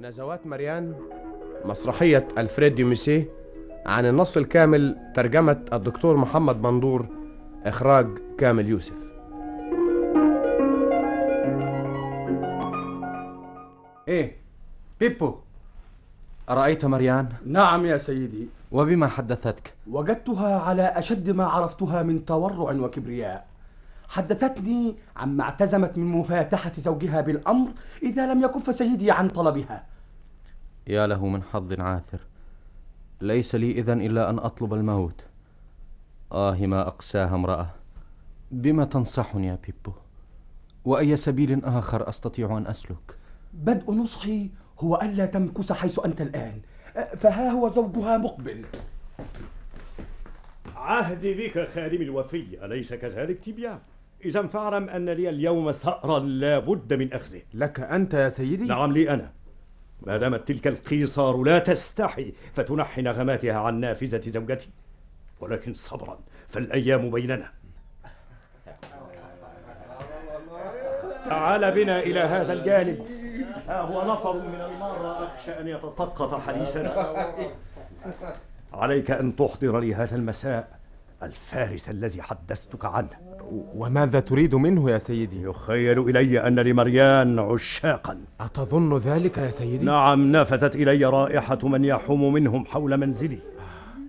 نزوات مريان مسرحية ألفريد ديميسيه عن النص الكامل ترجمة الدكتور محمد مندور إخراج كامل يوسف إيه بيبو أرأيت مريان؟ نعم يا سيدي وبما حدثتك؟ وجدتها على أشد ما عرفتها من تورع وكبرياء حدثتني عما اعتزمت من مفاتحة زوجها بالأمر إذا لم يكف سيدي عن طلبها. يا له من حظ عاثر. ليس لي إذن إلا أن أطلب الموت. آه ما أقساها امرأة. بما تنصحني يا بيبو؟ وأي سبيل آخر أستطيع أن أسلك؟ بدء نصحي هو ألا تمكث حيث أنت الآن. فها هو زوجها مقبل. عهدي بك خادم الوفي أليس كذلك تبيان؟ إذا فاعلم أن لي اليوم ثأرا لا بد من أخذه. لك أنت يا سيدي؟ نعم لي أنا. ما دامت تلك القيصار لا تستحي فتنحي نغماتها عن نافذة زوجتي. ولكن صبرا فالأيام بيننا. تعال بنا إلى هذا الجانب. ها هو نفر من المرة أخشى أن يتسقط حديثنا. عليك أن تحضر لي هذا المساء. الفارس الذي حدثتك عنه وماذا تريد منه يا سيدي؟ يخيل إلي أن لمريان عشاقا أتظن ذلك يا سيدي؟ نعم نفذت إلي رائحة من يحوم منهم حول منزلي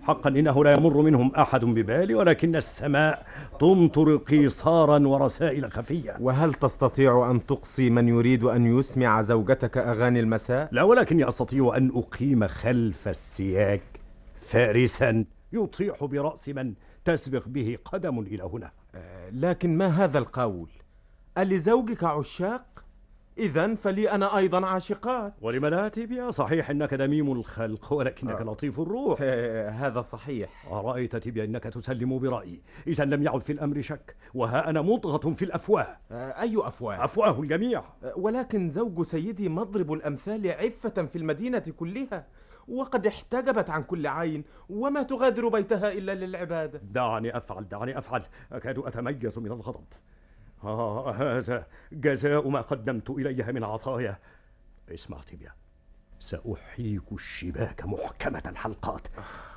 حقا إنه لا يمر منهم أحد ببالي ولكن السماء تمطر قيصارا ورسائل خفية وهل تستطيع أن تقصي من يريد أن يسمع زوجتك أغاني المساء؟ لا ولكني أستطيع أن أقيم خلف السياج فارسا يطيح برأس من تسبق به قدم إلى هنا. آه، لكن ما هذا القول؟ ألزوجك عشاق؟ إذا فلي أنا أيضا عاشقات. ولم لا تبيا صحيح إنك دميم الخلق ولكنك آه. لطيف الروح. آه هذا صحيح. أرأيت تبيا إنك تسلم برأيي؟ إذا لم يعد في الأمر شك وها أنا مضغة في الأفواه. آه أي أفواه؟ أفواه الجميع. آه ولكن زوج سيدي مضرب الأمثال عفة في المدينة كلها. وقد احتجبت عن كل عين وما تغادر بيتها إلا للعبادة. دعني أفعل دعني أفعل أكاد أتميز من الغضب. آه هذا جزاء ما قدمت إليها من عطايا. اسمع تبيا سأحيك الشباك محكمة الحلقات.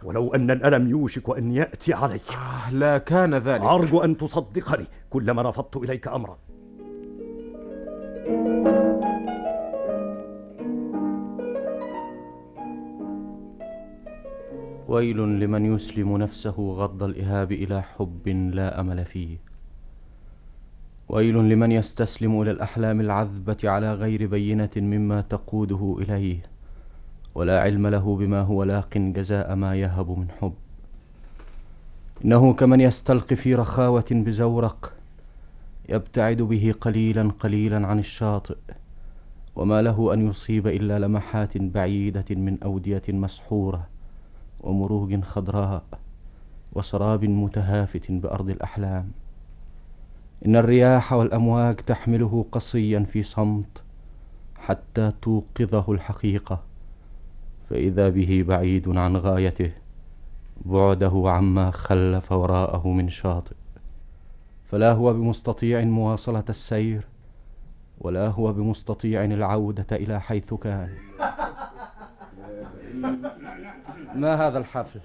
ولو أن الألم يوشك أن يأتي عليك. آه لا كان ذلك. أرجو أن تصدقني كلما رفضت إليك أمرا. ويل لمن يسلم نفسه غض الإهاب إلى حب لا أمل فيه. ويل لمن يستسلم إلى الأحلام العذبة على غير بينة مما تقوده إليه ولا علم له بما هو لاق جزاء ما يهب من حب. إنه كمن يستلقي في رخاوة بزورق يبتعد به قليلا قليلا عن الشاطئ وما له أن يصيب إلا لمحات بعيدة من أودية مسحورة. ومروج خضراء وسراب متهافت بأرض الأحلام. إن الرياح والأمواج تحمله قصيا في صمت حتى توقظه الحقيقة فإذا به بعيد عن غايته بعده عما خلف وراءه من شاطئ. فلا هو بمستطيع مواصلة السير ولا هو بمستطيع العودة إلى حيث كان. ما هذا الحفل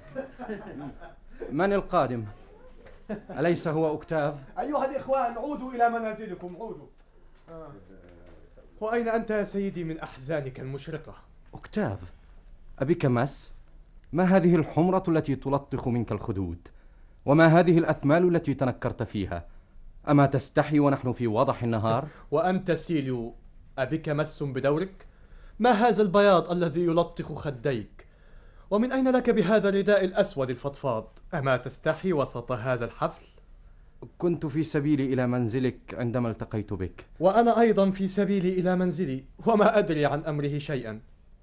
من القادم؟ أليس هو أكتاف أيها الإخوان عودوا إلى منازلكم عودوا. آه. وأين أنت يا سيدي من أحزانك المشرقة؟ أكتاف أبك مس ما هذه الحمرة التي تلطخ منك الخدود؟ وما هذه الأثمال التي تنكرت فيها؟ أما تستحي ونحن في وضح النهار؟ وأنت سيليو أبك مس بدورك؟ ما هذا البياض الذي يلطخ خديك؟ ومن أين لك بهذا الرداء الأسود الفضفاض؟ أما تستحي وسط هذا الحفل؟ كنت في سبيلي إلى منزلك عندما التقيت بك. وأنا أيضا في سبيلي إلى منزلي وما أدري عن أمره شيئا.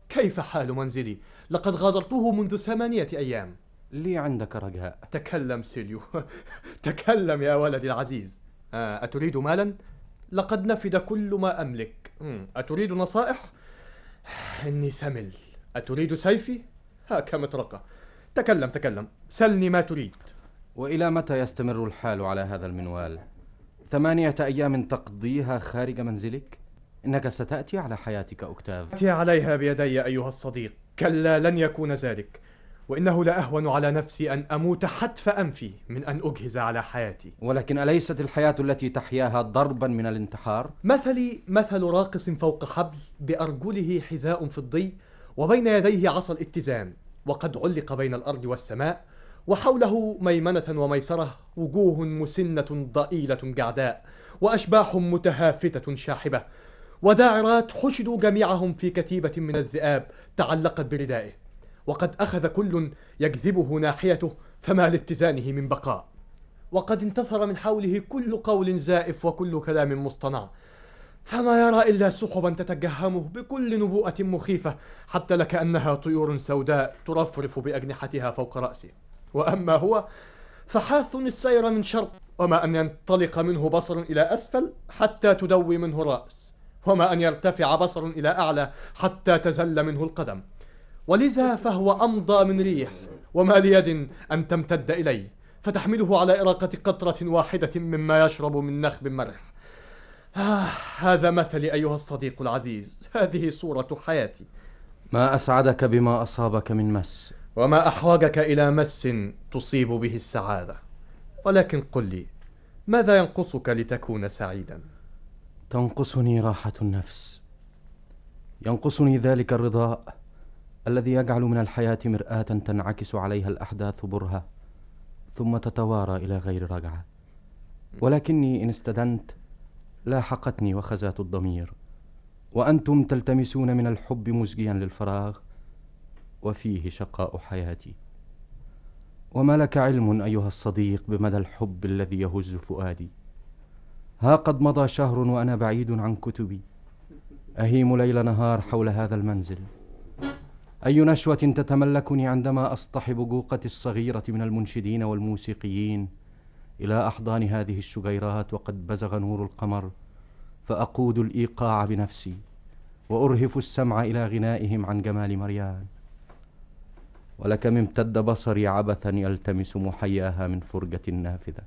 كيف حال منزلي؟ لقد غادرته منذ ثمانية أيام. لي عندك رجاء. تكلم سيليو. تكلم يا ولدي العزيز. آه، أتريد مالا؟ لقد نفد كل ما أملك. أتريد نصائح؟ إني ثمل. أتريد سيفي؟ هاك مطرقة تكلم تكلم. سلني ما تريد. وإلى متى يستمر الحال على هذا المنوال؟ ثمانية أيام تقضيها خارج منزلك؟ إنك ستأتي على حياتك أكتاف. أتي عليها بيدي أيها الصديق. كلا لن يكون ذلك. وإنه لأهون على نفسي أن أموت حتف أنفي من أن أجهز على حياتي ولكن أليست الحياة التي تحياها ضربا من الانتحار؟ مثلي مثل راقص فوق حبل بأرجله حذاء فضي وبين يديه عصا الاتزان وقد علق بين الأرض والسماء وحوله ميمنة وميسرة وجوه مسنة ضئيلة جعداء وأشباح متهافتة شاحبة وداعرات حشدوا جميعهم في كتيبة من الذئاب تعلقت بردائه وقد أخذ كل يجذبه ناحيته فما لاتزانه من بقاء. وقد انتثر من حوله كل قول زائف وكل كلام مصطنع. فما يرى إلا سحبا تتجهمه بكل نبوءة مخيفة حتى لكأنها طيور سوداء ترفرف بأجنحتها فوق رأسه. وأما هو فحاث السير من شرق وما أن ينطلق منه بصر إلى أسفل حتى تدوي منه الرأس وما أن يرتفع بصر إلى أعلى حتى تزل منه القدم. ولذا فهو أمضى من ريح. وما ليد أن تمتد إليه فتحمله على إراقة قطرة واحدة مما يشرب من نخب مرح. آه هذا مثلي أيها الصديق العزيز. هذه صورة حياتي. ما أسعدك بما أصابك من مس؟ وما أحوجك إلى مس تصيب به السعادة. ولكن قل لي ماذا ينقصك لتكون سعيدا؟ تنقصني راحة النفس. ينقصني ذلك الرضاء. الذي يجعل من الحياة مرآة تنعكس عليها الأحداث برهة ثم تتوارى إلى غير رجعة. ولكني إن استدنت لاحقتني وخزات الضمير. وأنتم تلتمسون من الحب مزجيا للفراغ وفيه شقاء حياتي. وما لك علم أيها الصديق بمدى الحب الذي يهز فؤادي؟ ها قد مضى شهر وأنا بعيد عن كتبي. أهيم ليل نهار حول هذا المنزل. أي نشوة تتملكني عندما أصطحب جوقتي الصغيرة من المنشدين والموسيقيين إلى أحضان هذه الشجيرات وقد بزغ نور القمر فأقود الإيقاع بنفسي وأرهف السمع إلى غنائهم عن جمال مريان ولكم امتد بصري عبثا يلتمس محياها من فرجة نافذة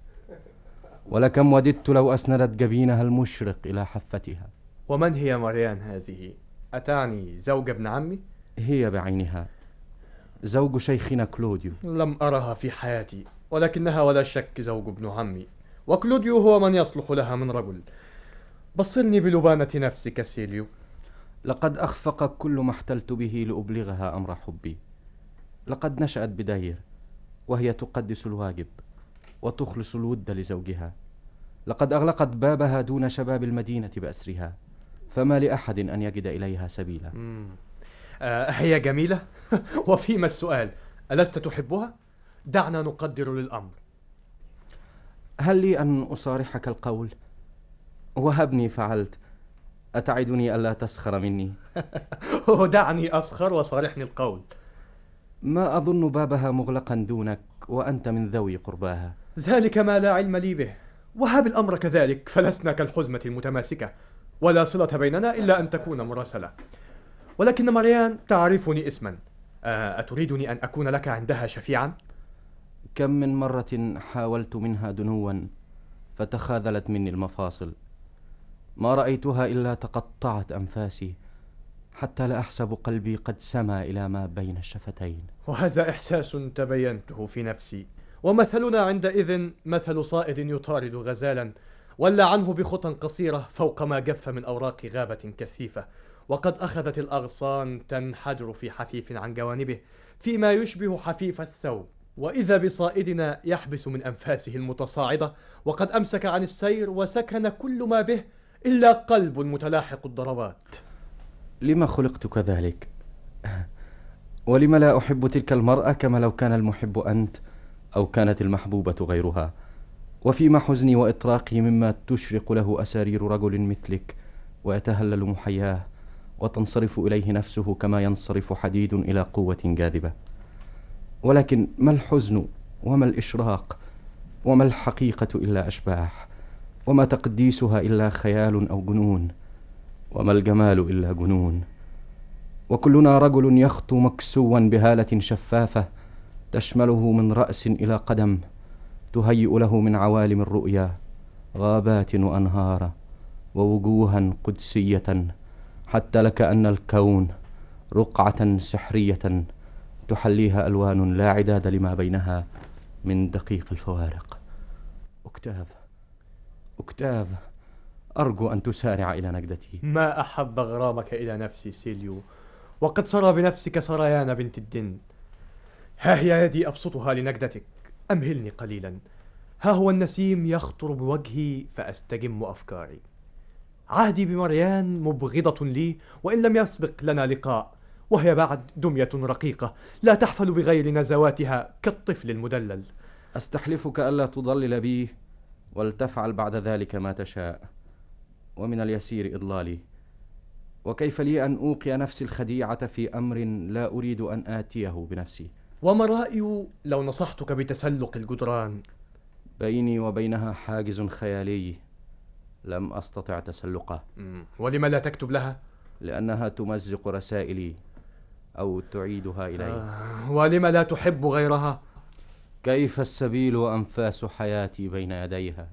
ولكم وددت لو أسندت جبينها المشرق إلى حفتها ومن هي مريان هذه؟ أتعني زوج ابن عمي؟ هي بعينها. زوج شيخنا كلوديو. لم أرها في حياتي ولكنها ولا شك زوج ابن عمي. وكلوديو هو من يصلح لها من رجل. بصرني بلبانة نفسك سيليو. لقد أخفق كل ما احتلت به لأبلغها أمر حبي. لقد نشأت بدير وهي تقدس الواجب وتخلص الود لزوجها. لقد أغلقت بابها دون شباب المدينة بأسرها فما لأحد أن يجد إليها سبيلا. هي جميلة. وفيما السؤال ألست تحبها؟ دعنا نقدر للأمر. هل لي أن أصارحك القول؟ وهبني فعلت. أتعدني ألا تسخر مني؟ دعني أسخر وصارحني القول. ما أظن بابها مغلقا دونك وأنت من ذوي قرباها. ذلك ما لا علم لي به. وهب الأمر كذلك فلسنا كالحزمة المتماسكة ولا صلة بيننا إلا أن تكون مراسلة. ولكن مريان تعرفني اسما. آه، أتريدني أن أكون لك عندها شفيعا؟ كم من مرة حاولت منها دنوا فتخاذلت مني المفاصل. ما رأيتها إلا تقطعت أنفاسي حتى لا أحسب قلبي قد سما إلى ما بين الشفتين. وهذا إحساس تبينته في نفسي. ومثلنا عندئذ مثل صائد يطارد غزالا ولا عنه بخطى قصيرة فوق ما جف من أوراق غابة كثيفة. وقد أخذت الأغصان تنحدر في حفيف عن جوانبه فيما يشبه حفيف الثوب. وإذا بصائدنا يحبس من أنفاسه المتصاعدة وقد أمسك عن السير وسكن كل ما به إلا قلب متلاحق الضربات. لما خلقت كذلك؟ ولم لا أحب تلك المرأة كما لو كان المحب أنت أو كانت المحبوبة غيرها؟ وفيما حزني وإطراقي مما تشرق له أسارير رجل مثلك ويتهلل محياه وتنصرف إليه نفسه كما ينصرف حديد إلى قوة جاذبة. ولكن ما الحزن وما الإشراق وما الحقيقة إلا أشباح؟ وما تقديسها إلا خيال أو جنون؟ وما الجمال إلا جنون؟ وكلنا رجل يخطو مكسوا بهالة شفافة تشمله من رأس إلى قدم تهيئ له من عوالم الرؤيا غابات وأنهار ووجوها قدسية حتى لكأن الكون رقعة سحرية تحليها ألوان لا عداد لما بينها من دقيق الفوارق. أكتاف أكتاف أرجو أن تسارع إلى نجدتي. ما أحب غرامك إلى نفسي سيليو. وقد سرى بنفسك سريان بنت الدن. ها هي يدي أبسطها لنجدتك. أمهلني قليلا. ها هو النسيم يخطر بوجهي فأستجم أفكاري. عهدي بمريان مبغضة لي وإن لم يسبق لنا لقاء وهي بعد دمية رقيقة لا تحفل بغير نزواتها كالطفل المدلل. أستحلفك ألا تضلل بي ولتفعل بعد ذلك ما تشاء. ومن اليسير إضلالي. وكيف لي أن أوقي نفسي الخديعة في أمر لا أريد أن آتيه بنفسي؟ وما رأي لو نصحتك بتسلق الجدران. بيني وبينها حاجز خيالي. لم أستطع تسلقه. ولم لا تكتب لها؟ لأنها تمزق رسائلي أو تعيدها إلي. آه. ولم لا تحب غيرها؟ كيف السبيل وأنفاس حياتي بين يديها؟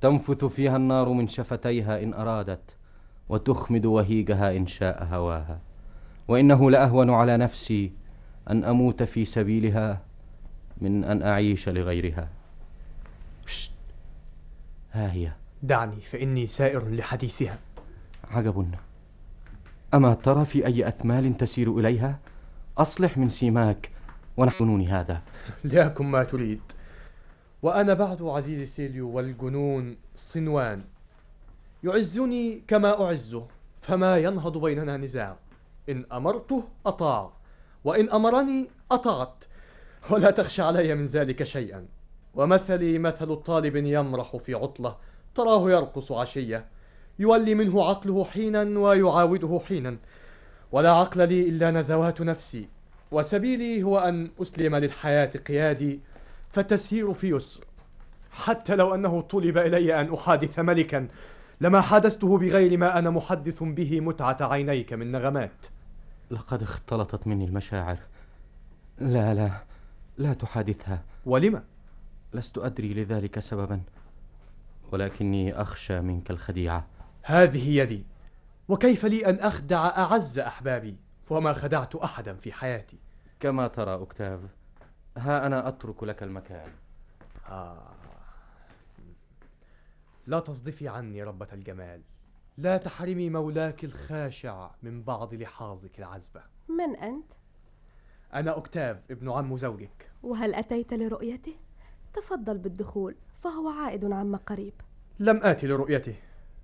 تنفث فيها النار من شفتيها إن أرادت وتخمد وهيجها إن شاء هواها. وإنه لأهون على نفسي أن أموت في سبيلها من أن أعيش لغيرها. ها هي. دعني فإني سائر لحديثها. عجب. أما ترى في أي أثمال تسير إليها؟ أصلح من سيماك ونحن هذا. ليكن ما تريد. وأنا بعد عزيزي سيليو والجنون صنوان. يعزني كما أعزه فما ينهض بيننا نزاع. إن أمرته أطاع وإن أمرني أطعت. ولا تخشى علي من ذلك شيئا. ومثلي مثل الطالب يمرح في عطلة تراه يرقص عشية يولي منه عقله حينا ويعاوده حينا. ولا عقل لي إلا نزوات نفسي وسبيلي هو أن أسلم للحياة قيادي فتسير في يسر. حتى لو أنه طلب إلي أن أحادث ملكا لما حدثته بغير ما أنا محدث به متعة عينيك من نغمات. لقد اختلطت مني المشاعر. لا لا لا تحادثها. ولم؟ لست أدري لذلك سببا. ولكني أخشى منك الخديعة. هذه يدي وكيف لي أن أخدع أعز أحبابي؟ وما خدعت أحدا في حياتي. كما ترى أكتاف ها أنا أترك لك المكان. آه. لا تصدفي عني ربة الجمال. لا تحرمي مولاك الخاشع من بعض لحاظك العذبة من أنت؟ أنا أكتاف ابن عم زوجك. وهل أتيت لرؤيته؟ تفضل بالدخول. فهو عائد عما قريب. لم آتي لرؤيته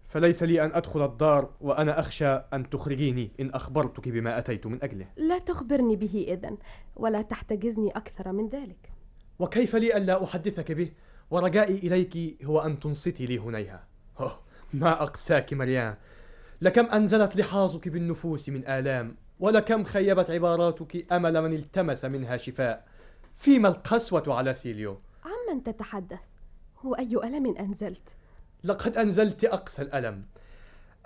فليس لي أن أدخل الدار وأنا أخشى أن تخرجيني إن أخبرتك بما أتيت من أجله. لا تخبرني به إذن ولا تحتجزني أكثر من ذلك. وكيف لي ألا أحدثك به؟ ورجائي إليك هو أن تنصتي لي هنيها. أوه ما أقساك مريان لكم أنزلت لحاظك بالنفوس من آلام ولكم خيبت عباراتك أمل من التمس منها شفاء. فيما القسوة على سيليو؟ عمن تتحدث؟ وأي ألم أنزلت؟ لقد أنزلت أقسى الألم.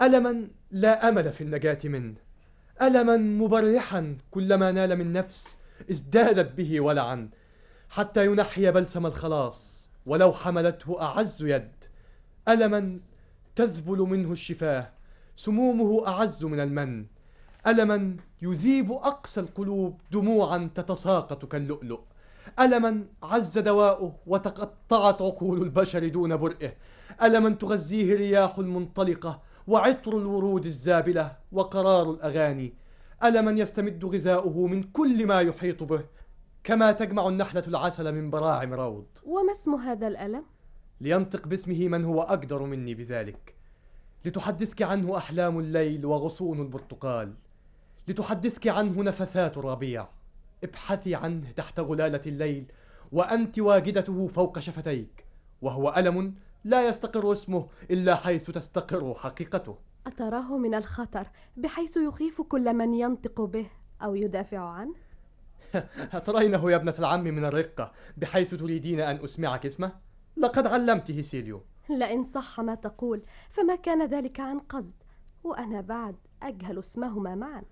ألما لا أمل في النجاة منه. ألما مبرحا كلما نال من نفس ازدادت به ولعا. حتى ينحي بلسم الخلاص ولو حملته أعز يد. ألما تذبل منه الشفاه سمومه أعز من المن. ألما يذيب أقسى القلوب دموعا تتساقط كاللؤلؤ. ألما عز دواؤه وتقطعت عقول البشر دون برئه. ألما تغذيه الرياح المنطلقة وعطر الورود الزابلة وقرار الأغاني. ألما يستمد غذاؤه من كل ما يحيط به كما تجمع النحلة العسل من براعم روض. وما اسم هذا الألم؟ لينطق باسمه من هو أقدر مني بذلك. لتحدثك عنه أحلام الليل وغصون البرتقال. لتحدثك عنه نفثات الربيع. ابحثي عنه تحت غلالة الليل وأنت واجدته فوق شفتيك وهو ألم لا يستقر اسمه إلا حيث تستقر حقيقته أتراه من الخطر بحيث يخيف كل من ينطق به أو يدافع عنه؟ أترينه يا ابنة العم من الرقة بحيث تريدين أن أسمعك اسمه؟ لقد علمته سيليو لئن صح ما تقول فما كان ذلك عن قصد وأنا بعد أجهل اسمهما معا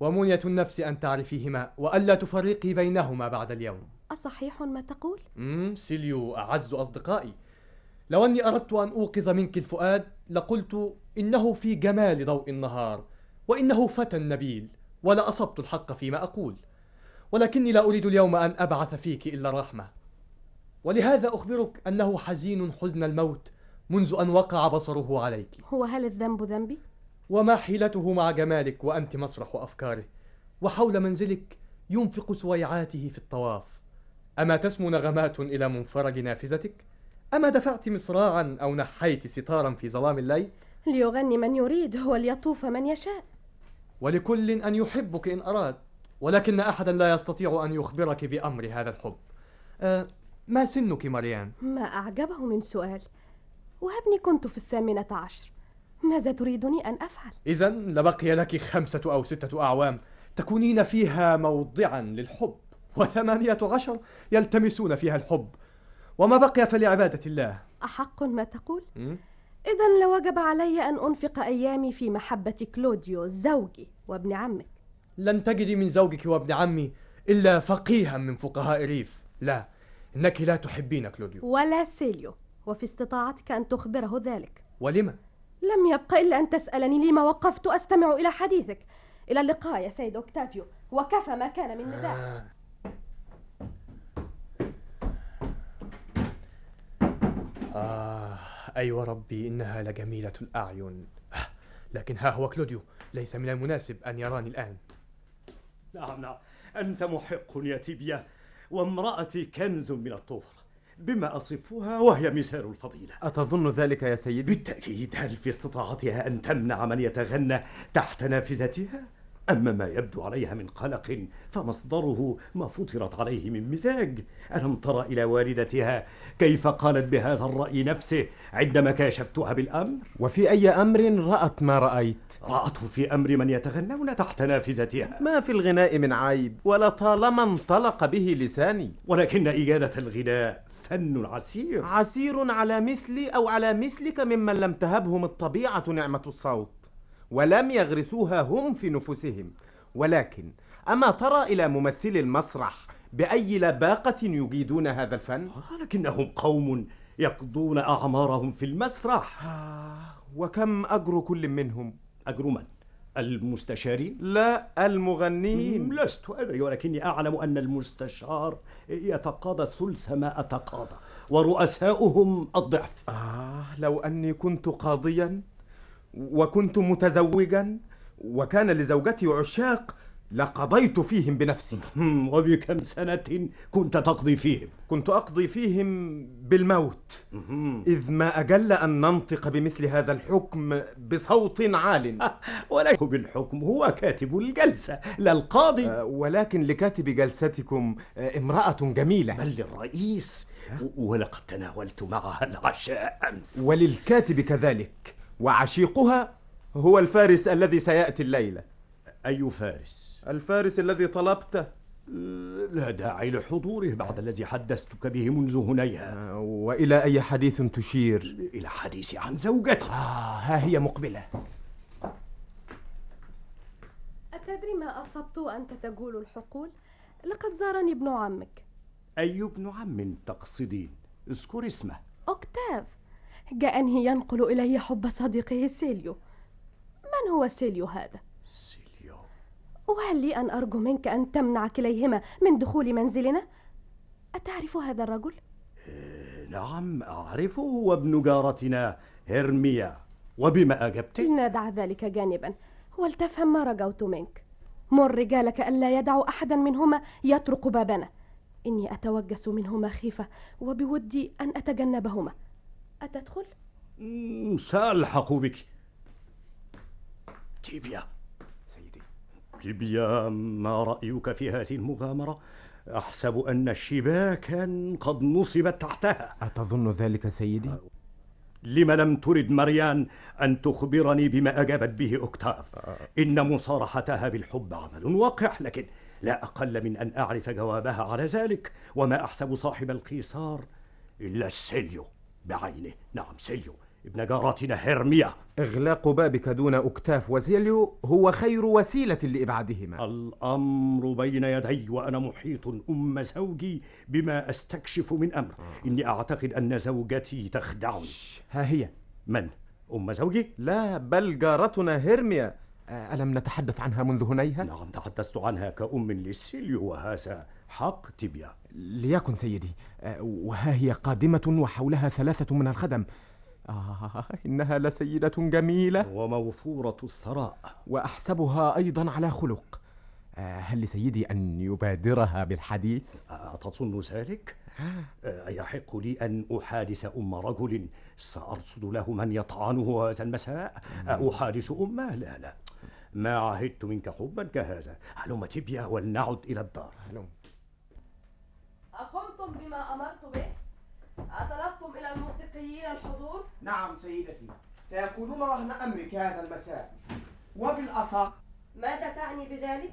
ومنية النفس أن تعرفيهما وألا تفرقي بينهما بعد اليوم. أصحيح ما تقول؟ مم سيليو أعز أصدقائي. لو أني أردت أن أوقظ منك الفؤاد لقلت إنه في جمال ضوء النهار وإنه فتى نبيل ولأصبت الحق فيما أقول. ولكني لا أريد اليوم أن أبعث فيك إلا الرحمة. ولهذا أخبرك أنه حزين حزن الموت منذ أن وقع بصره عليك. هو هل الذنب ذنبي؟ وما حيلته مع جمالك وأنت مسرح أفكاره وحول منزلك ينفق سويعاته في الطواف أما تسمو نغمات إلى منفرج نافذتك؟ أما دفعت مصراعا أو نحيت ستارا في ظلام الليل؟ ليغني من يريد وليطوف من يشاء ولكل أن يحبك إن أراد ولكن أحدا لا يستطيع أن يخبرك بأمر هذا الحب أه ما سنك مريان؟ ما أعجبه من سؤال وهبني كنت في الثامنة عشر ماذا تريدني أن أفعل؟ إذا لبقي لك خمسة أو ستة أعوام تكونين فيها موضعا للحب وثمانية عشر يلتمسون فيها الحب. وما بقي فلعبادة الله؟ أحق ما تقول؟ إذا لوجب علي أن أنفق أيامي في محبة كلوديو زوجي وابن عمك. لن تجدي من زوجك وابن عمي إلا فقيها من فقهاء ريف. لا إنك لا تحبين كلوديو. ولا سيليو وفي استطاعتك أن تخبره ذلك. ولما؟ لم يبق إلا أن تسألني لما وقفت أستمع إلى حديثك. إلى اللقاء يا سيد أوكتافيو. وكفى ما كان من نزاع. آه. آه أيوة ربي إنها لجميلة الأعين. آه، لكن ها هو كلوديو ليس من المناسب أن يراني الآن. نعم نعم. أنت محق يا تيبيا وامرأتي كنز من الطهر بما أصفها وهي مثال الفضيلة أتظن ذلك يا سيدي؟ بالتأكيد هل في استطاعتها أن تمنع من يتغنى تحت نافذتها؟ أما ما يبدو عليها من قلق فمصدره ما فطرت عليه من مزاج ألم تر إلى والدتها كيف قالت بهذا الرأي نفسه عندما كاشفتها بالأمر؟ وفي أي أمر رأت ما رأيت؟ رأته في أمر من يتغنون تحت نافذتها ما في الغناء من عيب ولطالما انطلق به لساني ولكن إجادة الغناء فن عسير عسير على مثلي أو على مثلك ممن لم تهبهم الطبيعة نعمة الصوت ولم يغرسوها هم في نفوسهم ولكن أما ترى إلى ممثلي المسرح بأي لباقة يجيدون هذا الفن؟ ولكنهم قوم يقضون أعمارهم في المسرح آه، وكم أجر كل منهم؟ أجر من؟ المستشارين؟ لا المغنين لست أدري ولكني أعلم أن المستشار يتقاضى ثلث ما أتقاضى ورؤساؤهم الضعف آه لو أني كنت قاضيا وكنت متزوجا وكان لزوجتي عشاق لقضيت فيهم بنفسي. وبكم سنة كنت تقضي فيهم؟ كنت أقضي فيهم بالموت. إذ ما أجل أن ننطق بمثل هذا الحكم بصوت عال. ولكن بالحكم هو كاتب الجلسة لا القاضي. آه، ولكن لكاتب جلستكم آه، امرأة جميلة. بل للرئيس. ولقد تناولت معها العشاء أمس. وللكاتب كذلك. وعشيقها هو الفارس الذي سيأتي الليلة. أي فارس؟ الفارس الذي طلبته؟ لا داعي لحضوره بعد الذي حدثتك به منذ هنيها آه، وإلى أي حديث تشير؟ إلى حديثي عن زوجتي آه ها هي مقبلة. أتدري ما أصبت وأنت تقول الحقول؟ لقد زارني ابن عمك. أي ابن عم تقصدين؟ اذكر اسمه. أوكتاف. جاءني ينقل إلي حب صديقه سيليو. من هو سيليو هذا؟ وهل لي أن أرجو منك أن تمنع كليهما من دخول منزلنا؟ أتعرف هذا الرجل؟ آه، نعم أعرفه هو ابن جارتنا هرميا وبما أجبت؟ لندع ذلك جانبا ولتفهم ما رجوت منك مر رجالك ألا يدعوا أحدا منهما يطرق بابنا إني أتوجس منهما خيفة وبودي أن أتجنبهما أتدخل؟ سألحق بك تيبيا تيبيا ما رأيك في هذه المغامرة؟ أحسب أن شباكا قد نصبت تحتها. أتظن ذلك سيدي؟ لم لم ترد مريان أن تخبرني بما أجابت به أوكتاف. إن مصارحتها بالحب عمل وقح لكن لا أقل من أن أعرف جوابها على ذلك. وما أحسب صاحب القيثار إلا سيليو بعينه. نعم سيليو ابن جارتنا هرميا إغلاق بابك دون أوكتاف وسيليو هو خير وسيلة لإبعادهما. الأمر بين يدي وأنا محيط أم زوجي بما أستكشف من أمر. إني أعتقد أن زوجتي تخدعني. ها هي؟ من؟ أم زوجي؟ لا بل جارتنا هرميا آه، ألم نتحدث عنها منذ هنيهة؟ نعم تحدثت عنها كأم للسيليو وهذا حق تبيا ليكن سيدي. آه، وها هي قادمة وحولها ثلاثة من الخدم. آه إنها لسيدة جميلة. وموفورة الثراء. وأحسبها أيضا على خلق. آه، هل لسيدي أن يبادرها بالحديث؟ أتظن ذلك؟ أيحق لي أن أحادث أم رجل؟ سأرصد له من يطعنه هذا المساء؟ أحادث أمه؟ لا لا. ما عهدت منك حبا كهذا. هلم تبيا ولنعد إلى الدار. هلم. أقمتم بما أمرت به؟ أطلبتم إلى الموسيقيين الحضور؟ نعم سيدتي سيكونون رهن أمرك هذا المساء وبالأصح ماذا تعني بذلك؟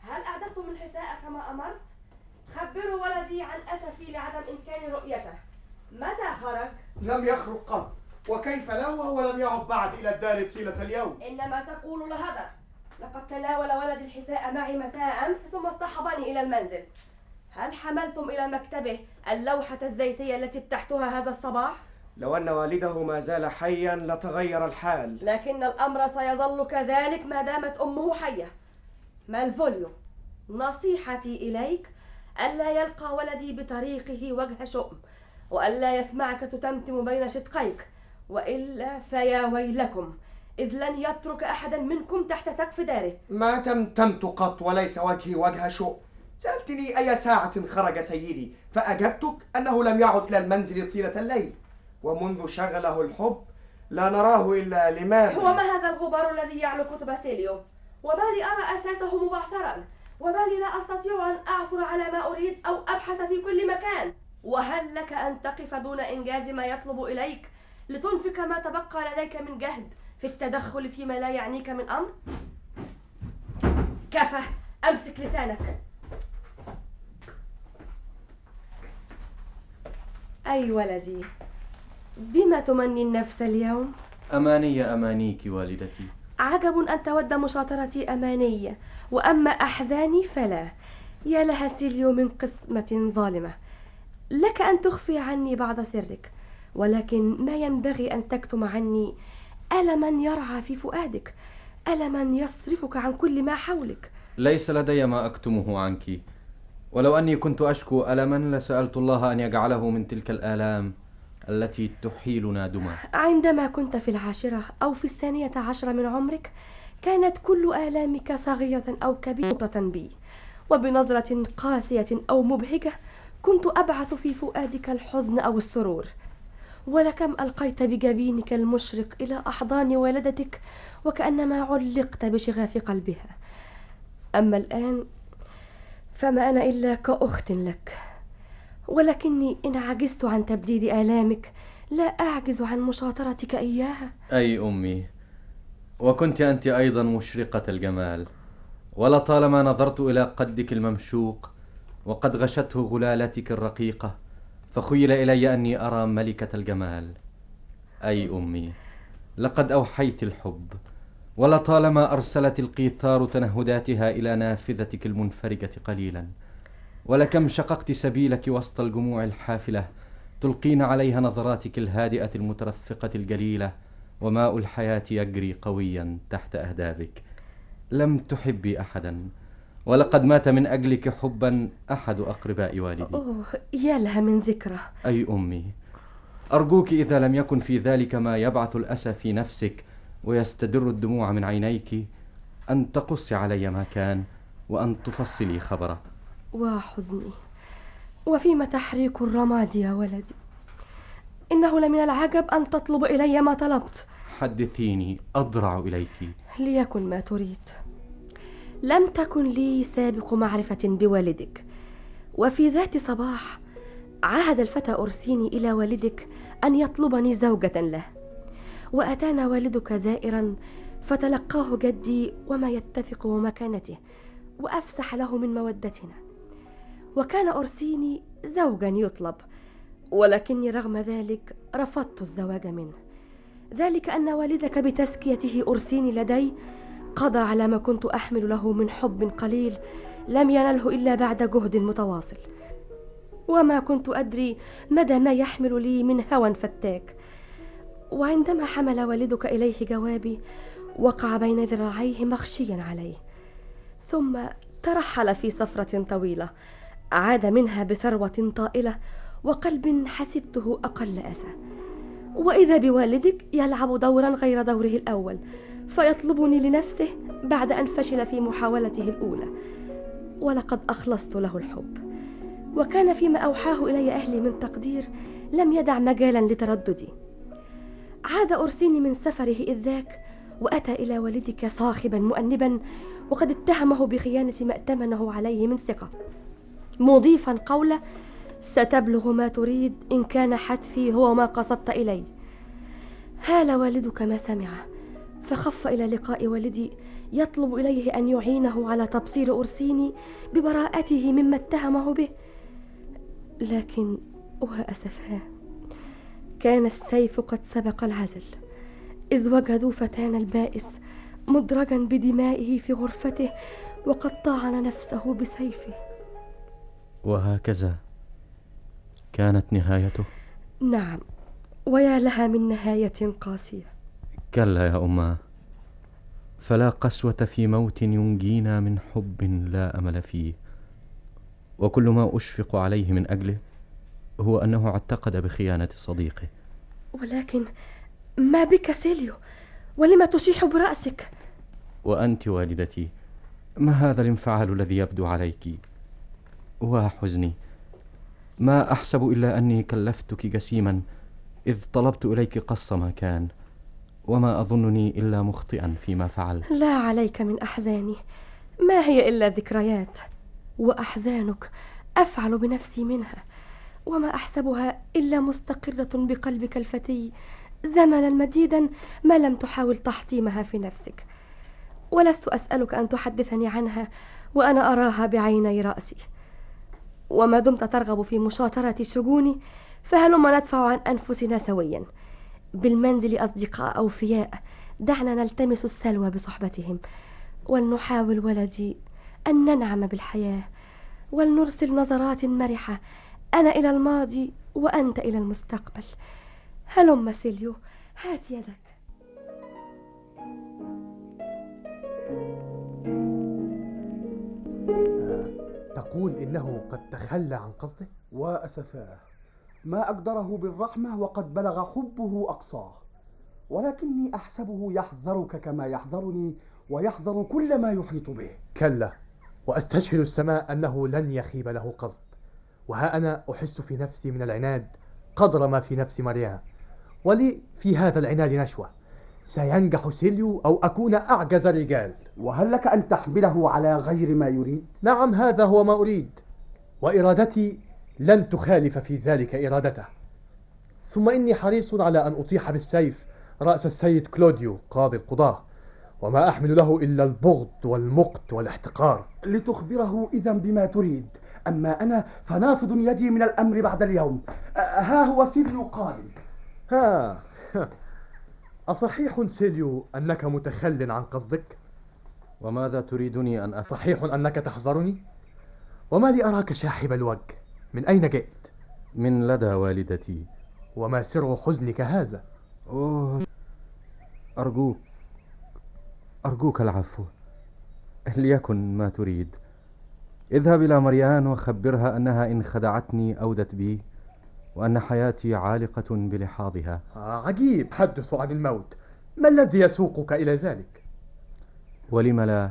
هل أعددتم الحساء كما أمرت؟ خبروا ولدي عن أسفي لعدم إمكان رؤيته متى خرج؟ لم يخرج قط وكيف له وهو لم يعد بعد إلى الدار طيلة اليوم إنما تقول لهذا لقد تناول ولدي الحساء معي مساء أمس ثم اصطحبني إلى المنزل هل حملتم إلى مكتبه اللوحة الزيتية التي ابتحتها هذا الصباح؟ لو أن والده ما زال حيا لتغير الحال. لكن الأمر سيظل كذلك ما دامت أمه حية. مالفوليو نصيحتي إليك ألا يلقى ولدي بطريقه وجه شؤم وألا يسمعك تتمتم بين شدقيك وإلا فيا ويلكم إذ لن يترك أحدا منكم تحت سقف داره. ما تمتمت قط وليس وجهي وجه شؤم. سألتني أي ساعة خرج سيدي فأجبتك أنه لم يعد إلى المنزل طيلة الليل. ومنذ شغله الحب لا نراه إلا لماذا وما هذا الغبار الذي يعلو كتب سيليو؟ وما لي أرى أساسه مبعثرا. وما لي لا أستطيع أن أعثر على ما أريد أو أبحث في كل مكان. وهل لك أن تقف دون إنجاز ما يطلب إليك لتنفق ما تبقى لديك من جهد في التدخل فيما لا يعنيك من أمر؟ كفى أمسك لسانك. أي ولدي؟ بما تمني النفس اليوم؟ أماني أمانيك والدتي. عجب أن تود مشاطرتي أمانية وأما أحزاني فلا. يا لها سيليو من قسمة ظالمة. لك أن تخفي عني بعض سرك ولكن ما ينبغي أن تكتم عني ألما يرعى في فؤادك ألما يصرفك عن كل ما حولك. ليس لدي ما أكتمه عنك. ولو أني كنت أشكو ألما لسألت الله أن يجعله من تلك الآلام التي تحيلنا دمى عندما كنت في العاشرة أو في الثانية عشرة من عمرك كانت كل آلامك صغيرة أو كبيرة بي. وبنظرة قاسية أو مبهجة كنت أبعث في فؤادك الحزن أو السرور. ولكم ألقيت بجبينك المشرق إلى أحضان والدتك وكأنما علقت بشغاف قلبها. أما الآن فما أنا إلا كأخت لك. ولكني إن عجزت عن تبديد آلامك لا أعجز عن مشاطرتك إياها. أي أمي وكنت أنت أيضا مشرقة الجمال. ولطالما نظرت إلى قدك الممشوق وقد غشته غلالتك الرقيقة فخيل إلي أني أرى ملكة الجمال. أي أمي لقد أوحيت الحب. ولطالما أرسلت القيثار تنهداتها إلى نافذتك المنفرجة قليلا. ولكم شققت سبيلك وسط الجموع الحافلة تلقين عليها نظراتك الهادئة المترفقة الجليلة وماء الحياة يجري قويا تحت أهدابك. لم تحبي أحدا ولقد مات من أجلك حبا أحد أقرباء والدي. أوه يا لها من ذكرى أي أمي أرجوك إذا لم يكن في ذلك ما يبعث الأسى في نفسك ويستدر الدموع من عينيك أن تقصي علي ما كان وأن تفصلي خبره. وحزني. وفيما تحريك الرماد يا ولدي؟ إنه لمن العجب أن تطلب إلي ما طلبت. حدثيني أضرع إليك. ليكن ما تريد. لم تكن لي سابق معرفة بوالدك. وفي ذات صباح عهد الفتى أرسيني إلى والدك أن يطلبني زوجة له. وأتانا والدك زائرا فتلقاه جدي وما يتفق ومكانته وأفسح له من مودتنا. وكان أرسيني زوجا يطلب ولكني رغم ذلك رفضت الزواج منه. ذلك أن والدك بتزكيته أرسيني لدي قضى على ما كنت أحمل له من حب قليل لم ينله إلا بعد جهد متواصل. وما كنت أدري مدى ما يحمل لي من هوى فتاك. وعندما حمل والدك إليه جوابي وقع بين ذراعيه مغشيا عليه ثم ترحل في سفرة طويلة عاد منها بثروة طائلة وقلب حسبته أقل أسى. وإذا بوالدك يلعب دورا غير دوره الأول فيطلبني لنفسه بعد أن فشل في محاولته الأولى. ولقد أخلصت له الحب. وكان فيما أوحاه إلي أهلي من تقدير لم يدع مجالا لترددي. عاد أرسيني من سفره إذ ذاك وأتى إلى والدك صاخبا مؤنبا وقد اتهمه بخيانة ما ائتمنه عليه من ثقة. مضيفا قوله ستبلغ ما تريد إن كان حتفي هو ما قصدت إلي. هال والدك ما سمعه فخف إلى لقاء والدي يطلب إليه أن يعينه على تبصير أرسيني ببراءته مما اتهمه به لكن وأسفاه كان السيف قد سبق العزل. إذ وجدوا فتان البائس مدرجا بدمائه في غرفته وقد طعن نفسه بسيفه. وهكذا كانت نهايته؟ نعم. ويا لها من نهاية قاسية. كلا يا أماه فلا قسوة في موت ينجينا من حب لا أمل فيه. وكل ما أشفق عليه من أجله هو أنه اعتقد بخيانة صديقه. ولكن ما بك سيليو؟ ولم تشيح برأسك؟ وأنت والدتي ما هذا الانفعال الذي يبدو عليك؟ وحزني ما أحسب إلا أني كلفتك جسيما إذ طلبت إليك قص ما كان وما أظنني إلا مخطئا فيما فعل لا عليك من أحزاني. ما هي إلا ذكريات؟ وأحزانك أفعل بنفسي منها. وما أحسبها إلا مستقرة بقلبك الفتي. زمنا مديدا ما لم تحاول تحطيمها في نفسك. ولست أسألك أن تحدثني عنها وأنا أراها بعيني رأسي. وما دمت ترغب في مشاطرة شجوني فهلما ندفع عن أنفسنا سويا؟ بالمنزل أصدقاء أوفياء دعنا نلتمس السلوى بصحبتهم. ولنحاول ولدي أن ننعم بالحياة ولنرسل نظرات مرحة أنا إلى الماضي وأنت إلى المستقبل. هلم سيليو هات يدك. تقول إنه قد تخلى عن قصده؟ وأسفاه. ما أقدره بالرحمة وقد بلغ حبه أقصاه. ولكني أحسبه يحذرك كما يحذرني ويحذر كل ما يحيط به. كلا وأستشهد السماء أنه لن يخيب له قصد. وها أنا أحس في نفسي من العناد قدر ما في نفس ماريان ولي في هذا العناد نشوة. سينجح سيليو أو أكون أعجز الرجال وهل لك أن تحمله على غير ما يريد؟ نعم هذا هو ما أريد. وإرادتي لن تخالف في ذلك إرادته. ثم إني حريص على أن أطيح بالسيف رأس السيد كلوديو قاضي القضاة. وما أحمل له إلا البغض والمقت والاحتقار. لتخبره إذا بما تريد. أما أنا فنافض يدي من الأمر بعد اليوم ها هو سيليو قادم ها أصحيح سيليو أنك متخل عن قصدك؟ وماذا تريدني أن أفعل؟ صحيح أنك تحذرني؟ وما لي أراك شاحب الوجه من أين جئت؟ من لدى والدتي وما سر حزنك هذا؟ أوه أرجوك أرجوك العفو ليكن ما تريد اذهب إلى مريان وخبرها أنها إن خدعتني أودت بي وأن حياتي عالقة بلحاظها. آه عجيب حدث عن الموت. ما الذي يسوقك إلى ذلك؟ ولم لا؟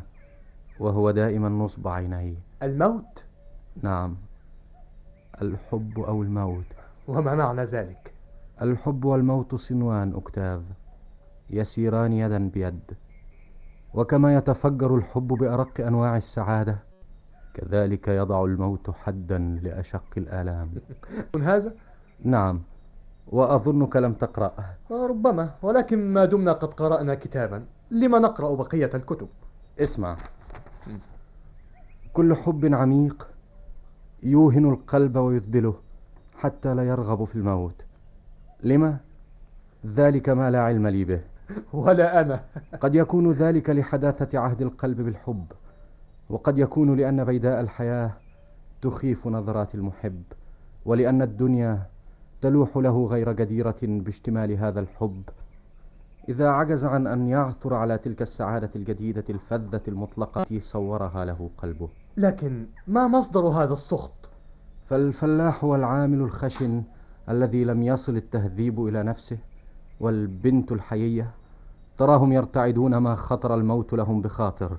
وهو دائما نصب عيني. الموت؟ نعم. الحب أو الموت؟ وما معنى ذلك؟ الحب والموت صنوان أكتاف. يسيران يدا بيد. وكما يتفجر الحب بأرق أنواع السعادة كذلك يضع الموت حدا لأشق الآلام. هذا؟ نعم. وأظنك لم تقرأ ربما. ولكن ما دمنا قد قرأنا كتابا. لما نقرأ بقية الكتب؟ اسمع. كل حب عميق يوهن القلب ويذبله حتى لا يرغب في الموت. لما؟ ذلك ما لا علم لي به. ولا أنا. قد يكون ذلك لحداثة عهد القلب بالحب. وقد يكون لأن بيداء الحياة تخيف نظرات المحب ولأن الدنيا تلوح له غير جديرة باشتمال هذا الحب. إذا عجز عن أن يعثر على تلك السعادة الجديدة الفذة المطلقة صورها له قلبه. لكن ما مصدر هذا السخط؟ فالفلاح والعامل الخشن الذي لم يصل التهذيب إلى نفسه والبنت الحيية تراهم يرتعدون ما خطر الموت لهم بخاطر.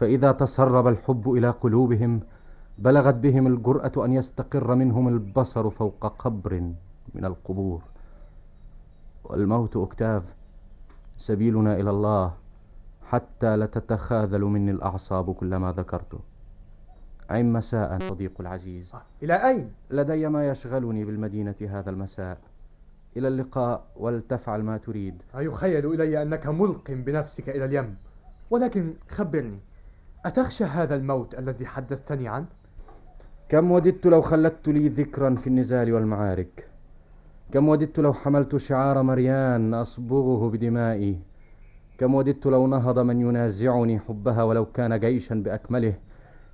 فإذا تسرب الحب إلى قلوبهم بلغت بهم الجرأة أن يستقر منهم البصر فوق قبر من القبور. والموت أكتاف سبيلنا إلى الله حتى لا تتخاذل مني الأعصاب كلما ذكرته عم مساء صديق العزيز. إلى أين؟ لدي ما يشغلني بالمدينة هذا المساء. إلى اللقاء ولتفعل ما تريد. أيخيل إلي أنك ملق بنفسك إلى اليم ولكن خبرني. أتخشى هذا الموت الذي حدثتني عنه؟ كم وددت لو خلدت لي ذكرا في النزال والمعارك؟ كم وددت لو حملت شعار مريان أصبغه بدمائي؟ كم وددت لو نهض من ينازعني حبها ولو كان جيشا بأكمله؟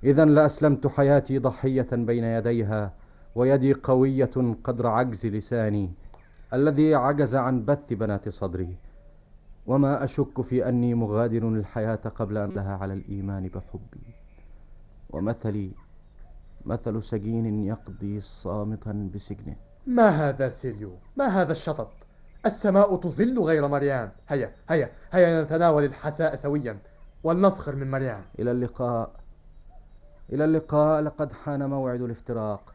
إذا لأسلمت حياتي ضحية بين يديها ويدي قوية قدر عجز لساني الذي عجز عن بث بنات صدري. وما أشك في أني مغادر الحياة قبل أن لها على الإيمان بحبي. ومثلي مثل سجين يقضي صامتا بسجنه. ما هذا سيليو ما هذا الشطط؟ السماء تظل غير مريان. هيا هيا هيا نتناول الحساء سويا. ولنسخر من مريان. إلى اللقاء. إلى اللقاء. لقد حان موعد الافتراق.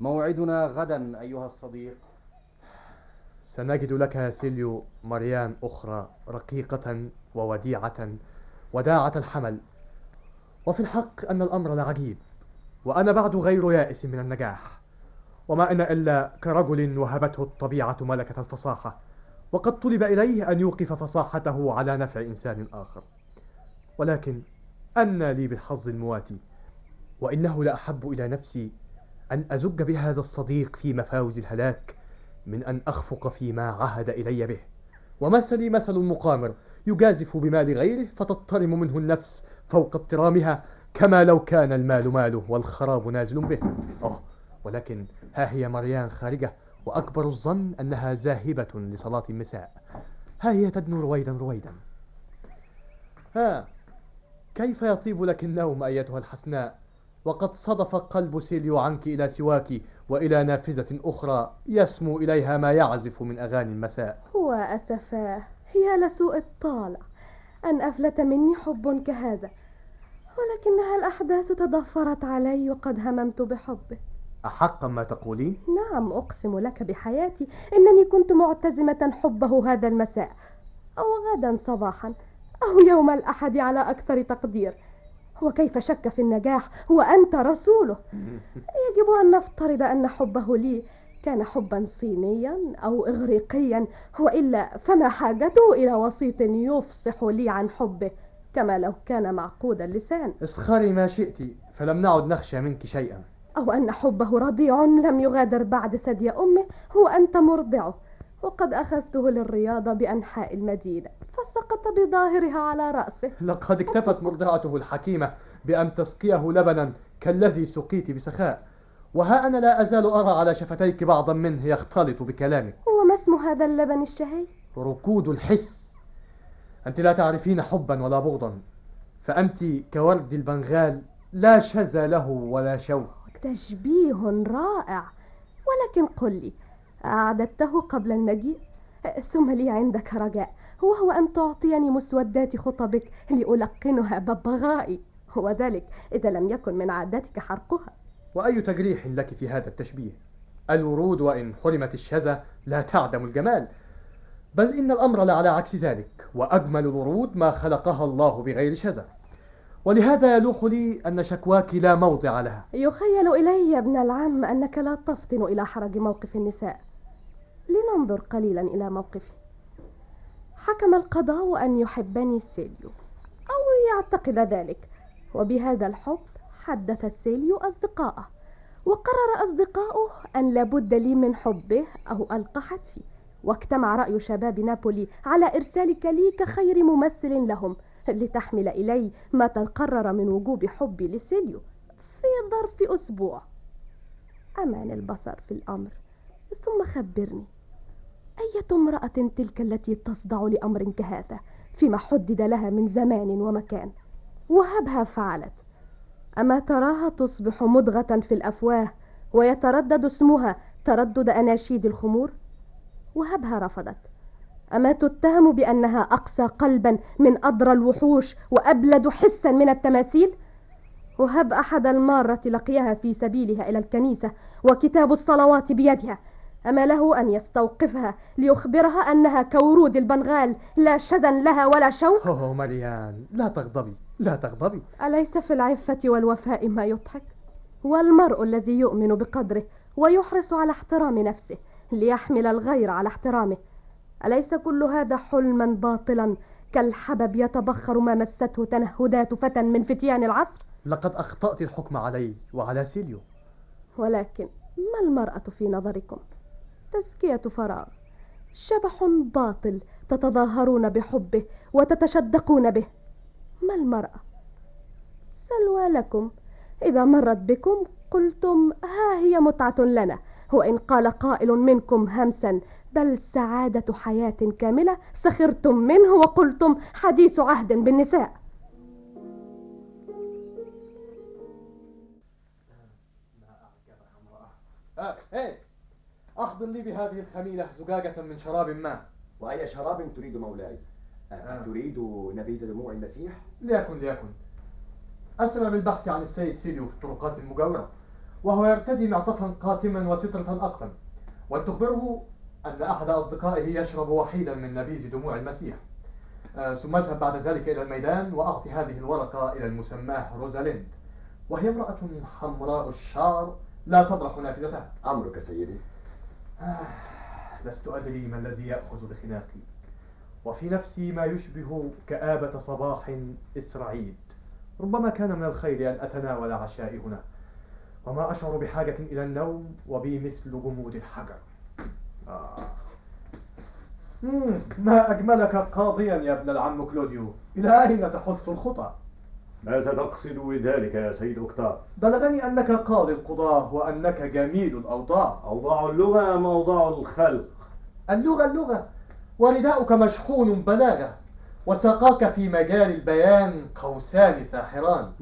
موعدنا غدا أيها الصديق. سنجد لك يا سيليو مريان أخرى رقيقة ووديعة وداعة الحمل. وفي الحق أن الأمر لعجيب وأنا بعد غير يائس من النجاح. وما أنا إلا كرجل وهبته الطبيعة ملكة الفصاحة وقد طلب إليه أن يوقف فصاحته على نفع إنسان آخر. ولكن أنى لي بالحظ المواتي وإنه لأحب إلى نفسي أن أزج بهذا الصديق في مفاوز الهلاك من أن أخفق فيما عهد إلي به. ومثلي مثل المقامر يجازف بمال غيره فتضطرم منه النفس فوق اضطرامها كما لو كان المال ماله والخراب نازل به. أوه ولكن ها هي مريان خارجة وأكبر الظن أنها ذاهبة لصلاة المساء. ها هي تدنو رويدا رويدا. ها كيف يطيب لك النوم أيتها الحسناء؟ وقد صدف قلب سيليو عنك إلى سواك وإلى نافذة أخرى يسمو إليها ما يعزف من أغاني المساء. وا أسفاه يا لسوء الطالع. أن أفلت مني حب كهذا ولكنها الأحداث تضافرت علي وقد هممت بحبه. أحقا ما تقولين؟ نعم أقسم لك بحياتي إنني كنت معتزمة حبه هذا المساء أو غدا صباحا أو يوم الأحد على أكثر تقدير. وكيف شك في النجاح؟ وأنت رسوله. يجب أن نفترض أن حبه لي كان حبا صينيا أو إغريقيا. وإلا فما حاجته إلى وسيط يفصح لي عن حبه كما لو كان معقود اللسان. اسخري ما شئت فلم نعد نخشى منك شيئا. أو أن حبه رضيع لم يغادر بعد ثدي أمه هو أنت مرضعه. وقد أخذته للرياضة بأنحاء المدينة. فسقط بظاهرها على رأسه. لقد اكتفت مرضعته الحكيمة بأن تسقيه لبنا كالذي سقيت بسخاء. وها أنا لا أزال أرى على شفتيك بعضا منه يختلط بكلامك. وما اسم هذا اللبن الشهي؟ ركود الحس. أنت لا تعرفين حبا ولا بغضا. فأنت كورد البنغال لا شذا له ولا شوك تشبيه رائع. ولكن قل لي أعددته قبل المجيء؟ ثم لي عندك رجاء. وهو أن تعطيني مسودات خطبك لألقنها ببغائي. وذلك إذا لم يكن من عادتك حرقها. وأي تجريح لك في هذا التشبيه؟ الورود وإن حرمت الشذا لا تعدم الجمال. بل إن الأمر لعلى عكس ذلك وأجمل الورود ما خلقها الله بغير شذا. ولهذا يلوح لي أن شكواك لا موضع لها. يخيل إلي يا ابن العم أنك لا تفطن إلى حرج موقف النساء. لننظر قليلا إلى موقفي. حكم القضاء أن يحبني سيليو أو يعتقد ذلك. وبهذا الحب حدث سيليو أصدقائه وقرر أصدقاؤه أن لابد لي من حبه أو ألقى حتفي. واجتمع رأي شباب نابولي على إرسالك لي كخير ممثل لهم لتحمل إلي ما تقرر من وجوب حبي لسيليو في ظرف أسبوع. أمعن البصر في الأمر ثم خبرني. أية امرأة تلك التي تصدع لأمر كهذا فيما حدد لها من زمان ومكان؟ وهبها فعلت. أما تراها تصبح مضغة في الأفواه ويتردد اسمها تردد أناشيد الخمور؟ وهبها رفضت. أما تتهم بأنها أقسى قلبا من أضرى الوحوش وأبلد حسا من التماثيل؟ وهب أحد المارة لقيها في سبيلها إلى الكنيسة وكتاب الصلوات بيدها أما له أن يستوقفها ليخبرها أنها كورود البنغال لا شذا لها ولا شوق أوه مريان لا تغضبي لا تغضبي. أليس في العفة والوفاء ما يضحك؟ والمرء الذي يؤمن بقدره ويحرص على احترام نفسه ليحمل الغير على احترامه. أليس كل هذا حلما باطلا كالحبب يتبخر ما مسته تنهدات فتى من فتيان العصر؟ لقد أخطأت الحكم علي وعلى سيليو. ولكن ما المرأة في نظركم؟ تزكية فراغ. شبح باطل تتظاهرون بحبه وتتشدقون به. ما المرأة؟ سلوى لكم. إذا مرت بكم قلتم ها هي متعة لنا وإن قال قائل منكم همسا بل سعادة حياة كاملة سخرتم منه وقلتم حديث عهد بالنساء. آه إيه. أحضر لي بهذه الخميلة زجاجة من شراب ما. وأي شراب تريد مولاي؟ آه. تريد نبيذ دموع المسيح؟ ليكن ليكن. أسرع بالبحث عن السيد سيليو في الطرقات المجاورة وهو يرتدي معطفا قاتما وسترة أقتم ولتخبره أن أحد أصدقائه يشرب وحيدا من نبيذ دموع المسيح. آه، ثم اذهب بعد ذلك إلى الميدان وأعطي هذه الورقة إلى المسماة روزاليند. وهي امرأة حمراء الشعر لا تبرح نافذتها. أمرك سيدي. آه، لست أدري ما الذي يأخذ بخناقي. وفي نفسي ما يشبه كآبة صباح إسرعيد. ربما كان من الخير أن أتناول عشائي هنا. وما أشعر بحاجة إلى النوم وبي مثل جمود الحجر. آه. ما أجملك قاضيا يا ابن العم كلوديو؟ إلى أين تحث الخطى؟ ماذا تقصد بذلك يا سيد أكتاف؟ بلغني أنك قاضي القضاة وأنك جميل الأوضاع أوضاع اللغة أم أوضاع الخلق؟ اللغة اللغة ورداؤك مشحون بلاغة وساقاك في مجال البيان قوسان ساحران.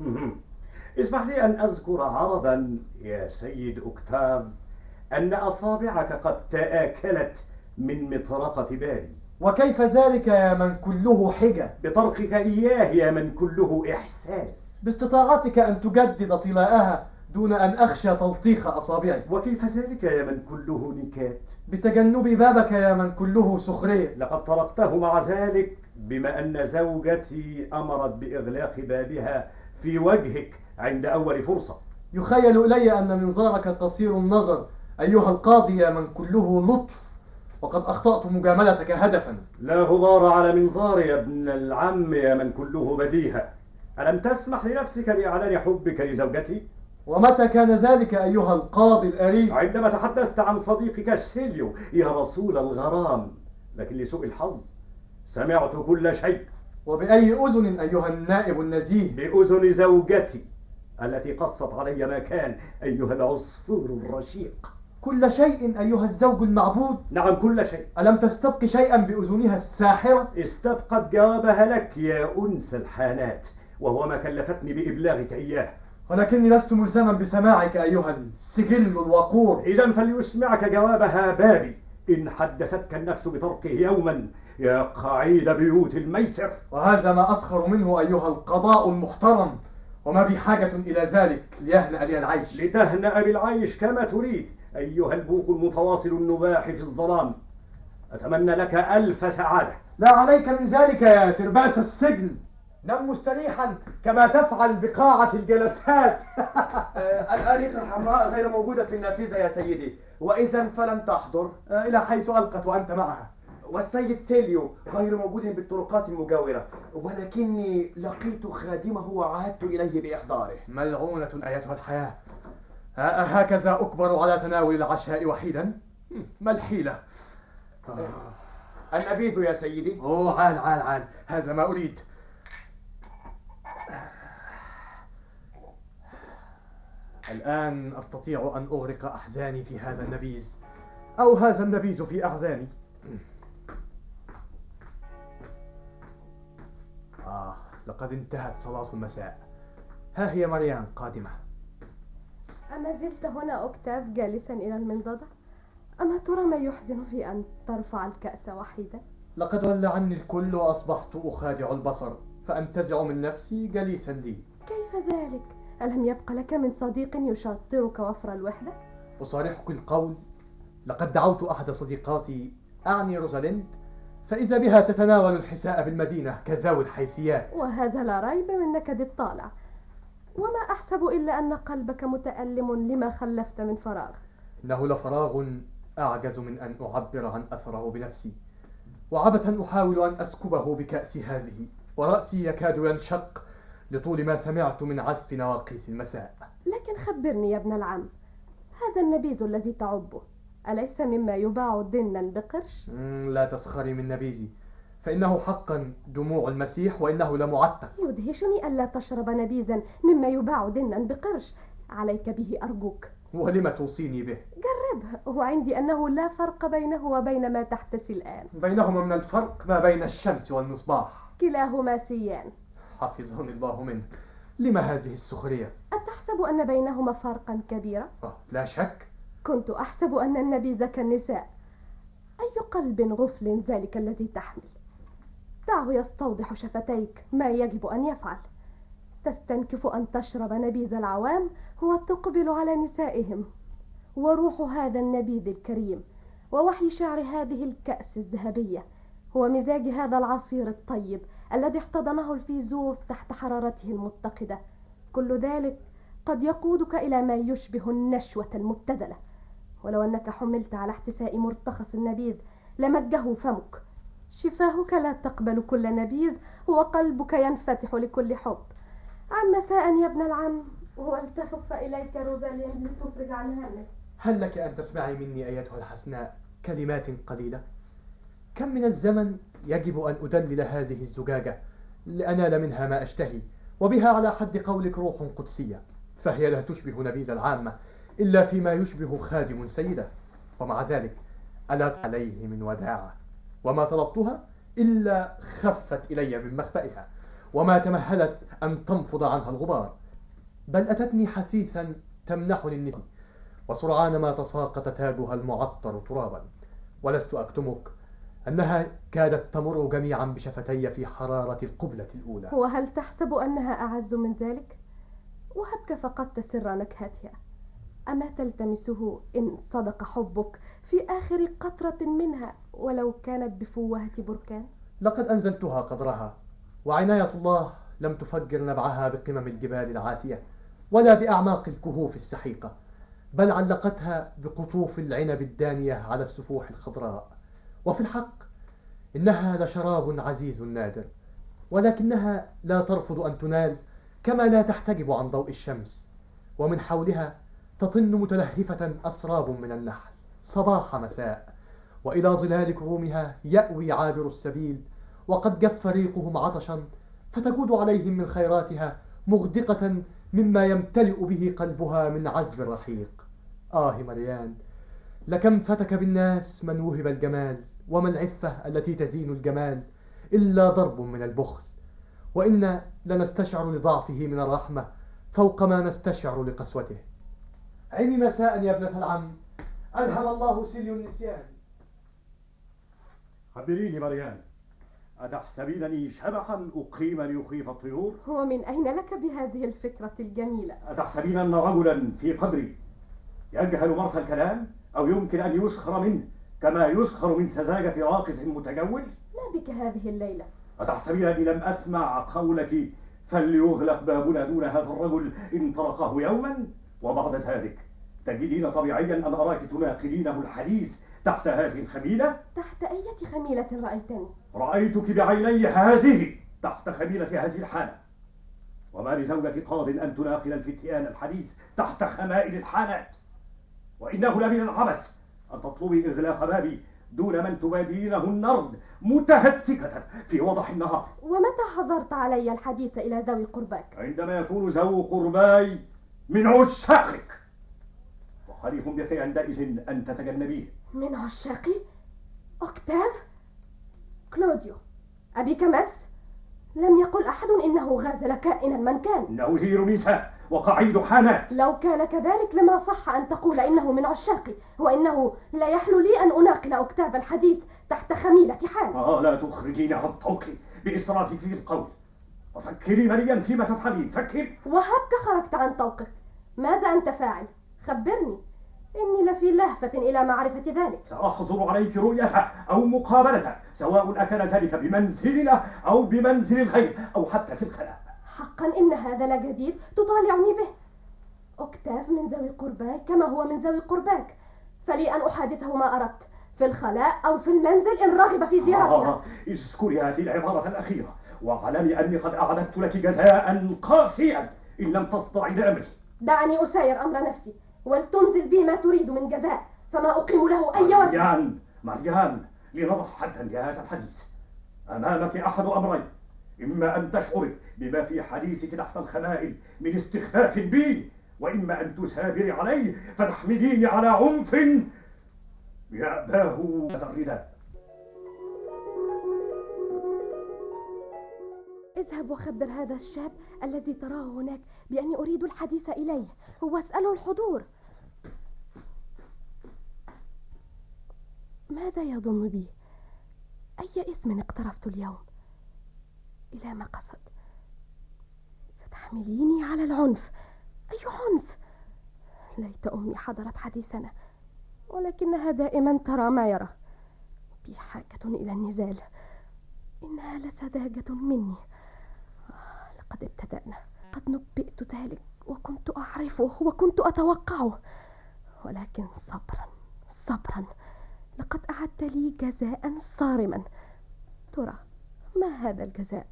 اسمح لي أن أذكر عرضا يا سيد أكتاف أن أصابعك قد تآكلت من مطرقة بالي وكيف ذلك يا من كله حجة؟ بطرقك إياه يا من كله إحساس. باستطاعتك أن تجدد طلاءها دون أن أخشى تلطيخ أصابعي وكيف ذلك يا من كله نكات؟ بتجنب بابك يا من كله سخرية. لقد طرقته مع ذلك بما أن زوجتي أمرت بإغلاق بابها في وجهك عند أول فرصة. يخيل إلي أن منظارك قصير النظر. أيها القاضي يا من كله لطف. وقد أخطأت مجاملتك هدفا. لا غبار على منظار يا ابن العم يا من كله بديهة. ألم تسمح لنفسك بإعلان حبك لزوجتي؟ ومتى كان ذلك أيها القاضي الأريج عندما تحدثت عن صديقك سيليو يا رسول الغرام لكن لسوء الحظ سمعت كل شيء. وبأي أذن أيها النائب النزيه؟ بأذن زوجتي التي قصت علي ما كان أيها العصفور الرشيق. كل شيء أيها الزوج المعبود. نعم كل شيء. ألم تستبق شيئا بأذنها الساحرة؟ استبقت جوابها لك يا أنس الحانات وهو ما كلفتني بإبلاغك إياه. ولكني لست ملزما بسماعك أيها السجل الوقور. إذا فليسمعك جوابها بابي. إن حدثتك النفس بتركه يوما يا قعيد بيوت الميسر. وهذا ما أسخر منه أيها القضاء المحترم وما بي حاجة إلى ذلك ليهنأ لي العيش. لتهنأ بالعيش كما تريد. أيها البوق المتواصل النباح في الظلام أتمنى لك ألف سعادة. لا عليك من ذلك يا ترباس السجن. نم مستريحا كما تفعل بقاعة الجلسات. الآلية الحمراء غير موجودة في النافذة يا سيدي وإذا فلم تحضر. إلى حيث ألقت وأنت معها. والسيد سيليو غير موجود بالطرقات المجاورة ولكني لقيت خادمه وعهدت إليه بإحضاره. ملعونة أيتها الحياة. هكذا أكبر على تناول العشاء وحيدا؟ ما الحيلة؟ النبيذ يا سيدي. أوه عال عال عال. هذا ما أريد. الآن أستطيع أن أغرق أحزاني في هذا النبيذ أو هذا النبيذ في أحزاني. آه لقد انتهت صلاة المساء. ها هي مريم قادمة. أما زلت هنا أوكتاف جالسا إلى المنضدة؟ أما ترى ما يحزن في أن ترفع الكأس وحيدا؟ لقد ولى عني الكل وأصبحت أخادع البصر فأنتزع من نفسي جليسا لي كيف ذلك؟ ألم يبق لك من صديق يشاطرك وفر الوحدة؟ أصارحك القول لقد دعوت أحد صديقاتي أعني روزاليند فإذا بها تتناول الحساء بالمدينة كذوي الحيثيات وهذا لا ريب من نكد الطالع وما أحسب إلا أن قلبك متألم لما خلفت من فراغ. إنه لفراغ أعجز من أن أعبر عن أثره بنفسي. وعبثا أحاول أن أسكبه بكأس هذه. ورأسي يكاد ينشق لطول ما سمعت من عزف نواقيس المساء. لكن خبرني يا ابن العم هذا النبيذ الذي تعبه. أليس مما يباع دنا بقرش؟ لا تسخري من نبيذي. فإنه حقا دموع المسيح وإنه لمعتق. يدهشني ألا تشرب نبيذا مما يباع دنا بقرش. عليك به أرجوك. ولم توصيني به؟ جربه وعندي أنه لا فرق بينه وبين ما تحتسي الآن. بينهما من الفرق ما بين الشمس والمصباح. كلاهما سيان. حفظني الله منك. لما هذه السخرية؟ أتحسب أن بينهما فرقا كبيرا؟ آه، لا شك. كنت أحسب أن النبيذ كالنساء. أي قلب غفل ذلك الذي تحمل؟ دعه يستوضح شفتيك ما يجب أن يفعل. تستنكف أن تشرب نبيذ العوام وتقبل على نسائهم. وروح هذا النبيذ الكريم ووحي شعر هذه الكأس الذهبية هو مزاج هذا العصير الطيب الذي احتضنه الفيزوف تحت حرارته المتقدة. كل ذلك قد يقودك إلى ما يشبه النشوة المبتذلة. ولو أنك حملت على احتساء مرتخص النبيذ لمجه فمك. شفاهك لا تقبل كل نبيذ وقلبك ينفتح لكل حب. عم مساء يا ابن العم ولتخف إليك روزالين لتفرج عن همك. هل لك أن تسمعي مني أيتها الحسناء كلمات قليلة؟ كم من الزمن يجب أن أدلل هذه الزجاجة لأنال منها ما أشتهي وبها على حد قولك روح قدسية فهي لا تشبه نبيذ العامة إلا فيما يشبه خادم سيدة. ومع ذلك ألا عليه من وداعة. وما طلبتها إلا خفت إلي من مخبئها وما تمهلت أن تنفض عنها الغبار. بل أتتني حثيثا تمنحني النسي وسرعان ما تساقط تاجها المعطر ترابا. ولست أكتمك أنها كادت تمر جميعا بشفتي في حرارة القبلة الأولى. وهل تحسب أنها أعز من ذلك؟ وهبك فقدت سر نكهتها. أما تلتمسه إن صدق حبك في آخر قطرة منها؟ ولو كانت بفوهة بركان؟ لقد أنزلتها قدرها وعناية الله لم تفجر نبعها بقمم الجبال العاتية ولا بأعماق الكهوف السحيقة بل علقتها بقطوف العنب الدانية على السفوح الخضراء. وفي الحق إنها لشراب عزيز نادر ولكنها لا ترفض أن تنال كما لا تحتجب عن ضوء الشمس ومن حولها تطن متلهفة أسراب من النحل صباح مساء. وإلى ظلال كرومها يأوي عابر السبيل. وقد جف ريقهم عطشا فتجود عليهم من خيراتها مغدقة مما يمتلئ به قلبها من عذب الرحيق آه مريان لكم فتك بالناس من وهب الجمال وما العفة التي تزين الجمال إلا ضرب من البخل. وإنا لنستشعر لضعفه من الرحمة فوق ما نستشعر لقسوته. عمي مساء يا ابنة العم ألهم الله سلي النسيان. خبريني مريان أتحسبينني شبحا أقيم ليخيف الطيور؟ ومن أين لك بهذه الفكرة الجميلة؟ أتحسبين أن رجلا في قبري يجهل مرسى الكلام أو يمكن أن يسخر منه كما يسخر من سذاجة راقص متجول؟ ما بك هذه الليلة؟ أتحسبين أني لم أسمع قولك فليغلق بابنا دون هذا الرجل إن طرقه يوما وبعد ذلك تجدين طبيعيا أن أراك تناقلينه الحديث تحت هذه الخميلة؟ تحت أية خميلة رأيتني؟ رأيتك بعيني هذه تحت خميلة هذه الحالة وما لزوجة قاض أن تناقل الفتيان الحديث تحت خمائل الحالات وإنه لمن العبث أن تطلبي إغلاق بابي دون من تبادلينه النرد متهتكة في وضح النهار. ومتى حضرت علي الحديث إلى ذوي قرباك؟ عندما يكون ذو قرباي من عشاقك. وخليق بك عندئذ أن تتجنبيه. من عشاقي؟ أوكتاف؟ كلوديو أبك مس؟ لم يقل أحد إنه غازل كائنا من كان إنه زير نساء وقعيد حانات لو كان كذلك لما صح أن تقول إنه من عشاقي وإنه لا يحلو لي أن أناقل أوكتاف الحديث تحت خميلة حال آه لا تخرجيني عن طوقي بإسرافك في القول وفكري مليا فيما تفعلين فكري وهبك خرجت عن طوقك ماذا أنت فاعل؟ خبرني إني لفي لهفة إلى معرفة ذلك. سأحظر عليك رؤيته أو مقابلته سواء أكان ذلك بمنزلنا أو بمنزل الغير أو حتى في الخلاء. حقا إن هذا لجديد تطالعني به. أكتاف من ذوي قرباك كما هو من ذوي قرباك. فلي أن أحادثه ما أردت في الخلاء أو في المنزل إن رغب في زيارتنا. آه اذكري هذه العبارة الأخيرة. واعلمي أني قد أعددت لك جزاء قاسيا إن لم تصدعي لأمري. دعني أساير أمر نفسي. ولتنزل بي ما تريد من جزاء فما أقيم له أي وزن مريان مريان لنضع حدا لهذا الحديث. أمامك أحد أمرين. إما أن تشعري بما في حديثك تحت الخمائل من استخفاف بي وإما أن تسابري علي فتحمليني على عنف. يأباه هذا الرداء اذهب وخبر هذا الشاب الذي تراه هناك بأني أريد الحديث إليه واسأله الحضور ماذا يظن بي؟ أي اسم اقترفت اليوم؟ إلى ما قصد؟ ستحمليني على العنف أي عنف؟ ليت أمي حضرت حديثنا ولكنها دائما ترى ما يرى بي حاجة إلى النزال إنها لسذاجة مني لقد ابتدأنا. قد نبئت ذلك وكنت أعرفه وكنت أتوقعه. ولكن صبرا صبرا لقد أعدت لي جزاء صارما. ترى ما هذا الجزاء؟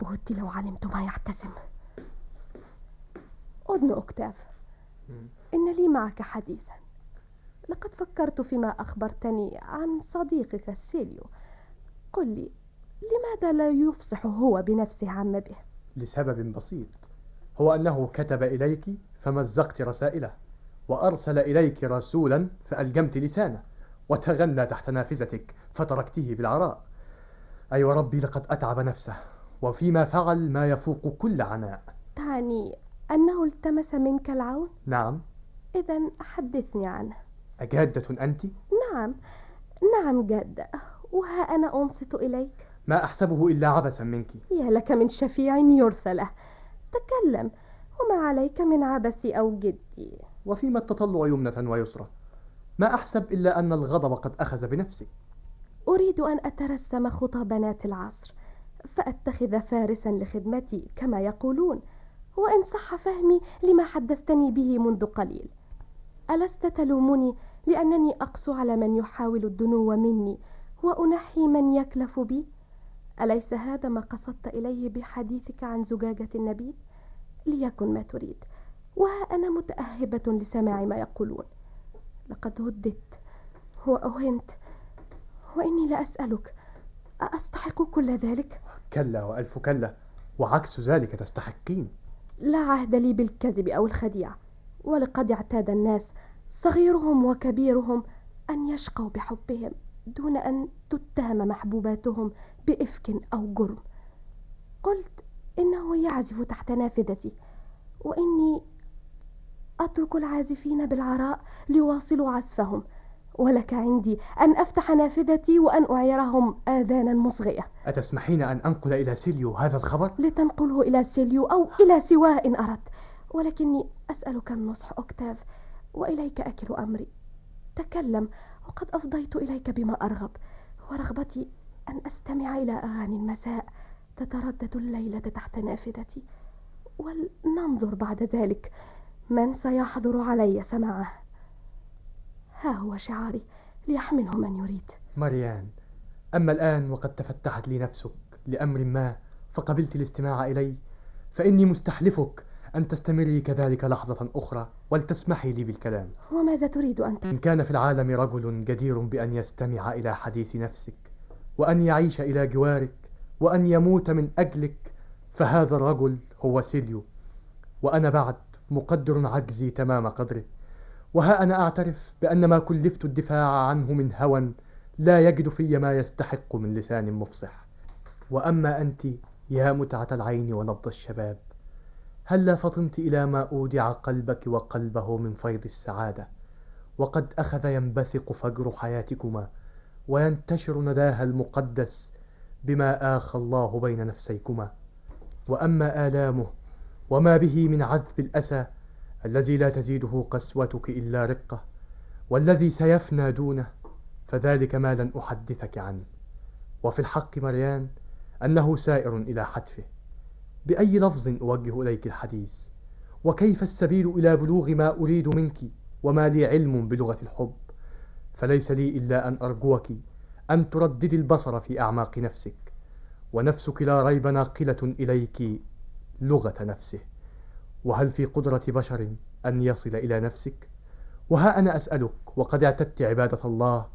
بهدي لو علمت ما يحتسم أذن أكتاف. إن لي معك حديثا. لقد فكرت فيما أخبرتني عن صديقك سيليو. قل لي لماذا لا يفصح هو بنفسه عما به لسبب بسيط. هو أنه كتب إليك فمزقت رسائله وأرسل إليك رسولا فألجمت لسانه وتغنى تحت نافذتك فتركته بالعراء. أي أيوة ربي لقد أتعب نفسه وفيما فعل ما يفوق كل عناء. تعني أنه التمس منك العون؟ نعم. إذا حدثني عنه. أجادة أنت؟ نعم. نعم جادة. وها أنا أنصت إليك؟ ما أحسبه إلا عبثا منك. يا لك من شفيع يرسى له تكلم وما عليك من عبثي أو جدي وفيما التطلع يمنة ويسرى ما أحسب إلا أن الغضب قد أخذ بنفسي. أريد أن أترسم خطى بنات العصر فأتخذ فارسا لخدمتي كما يقولون وإن صح فهمي لما حدثتني به منذ قليل. ألست تلومني لأنني أقسو على من يحاول الدنو مني وأنحي من يكلف بي؟ أليس هذا ما قصدت إليه بحديثك عن زجاجة النبيذ؟ ليكن ما تريد. وها أنا متأهبة لسماع ما يقولون. لقد هددت وأهنت. وإني لأسألك أستحق كل ذلك؟ كلا وألف كلا. وعكس ذلك تستحقين. لا عهد لي بالكذب أو الخديعة ولقد اعتاد الناس صغيرهم وكبيرهم أن يشقوا بحبهم دون أن تتهم محبوباتهم. بإفك أو جرم. قلت إنه يعزف تحت نافذتي وإني أترك العازفين بالعراء ليواصلوا عزفهم ولك عندي أن أفتح نافذتي وأن أعيرهم آذانا مصغية. أتسمحين أن أنقل إلى سيليو هذا الخبر؟ لتنقله إلى سيليو أو إلى سواه إن أردت. ولكني أسألك النصح أكتاف وإليك أكل أمري. تكلم وقد أفضيت إليك بما أرغب ورغبتي أن أستمع إلى أغاني المساء تتردد الليلة تحت نافذتي ولننظر بعد ذلك من سيحضر علي سماعه. ها هو شعاري ليحمله من يريد. مريان أما الآن وقد تفتحت لي نفسك لأمر ما فقبلت الاستماع إلي فإني مستحلفك أن تستمري كذلك لحظة أخرى ولتسمحي لي بالكلام. وماذا تريد أنت؟ إن كان في العالم رجل جدير بأن يستمع إلى حديث نفسك وأن يعيش إلى جوارك وأن يموت من أجلك فهذا الرجل هو سيليو وأنا بعد مقدر عجزي تمام قدره. وها أنا أعترف بأن ما كلفت الدفاع عنه من هوى لا يجد في ما يستحق من لسان مفصح. وأما أنت يا متعة العين ونبض الشباب هلا فطنت إلى ما أودع قلبك وقلبه من فيض السعادة؟ وقد أخذ ينبثق فجر حياتكما وينتشر نداها المقدس بما آخى الله بين نفسيكما. وأما آلامه وما به من عذب الأسى الذي لا تزيده قسوتك إلا رقة والذي سيفنى دونه فذلك ما لن أحدثك عنه. وفي الحق مريان أنه سائر إلى حتفه. بأي لفظ أوجه إليك الحديث؟ وكيف السبيل إلى بلوغ ما أريد منك؟ وما لي علم بلغة الحب؟ فليس لي إلا أن أرجوك أن ترددي البصر في أعماق نفسك ونفسك لا ريب ناقلة إليك لغة نفسه. وهل في قدرة بشر أن يصل إلى نفسك؟ وها أنا أسألك وقد اعتدت عبادة الله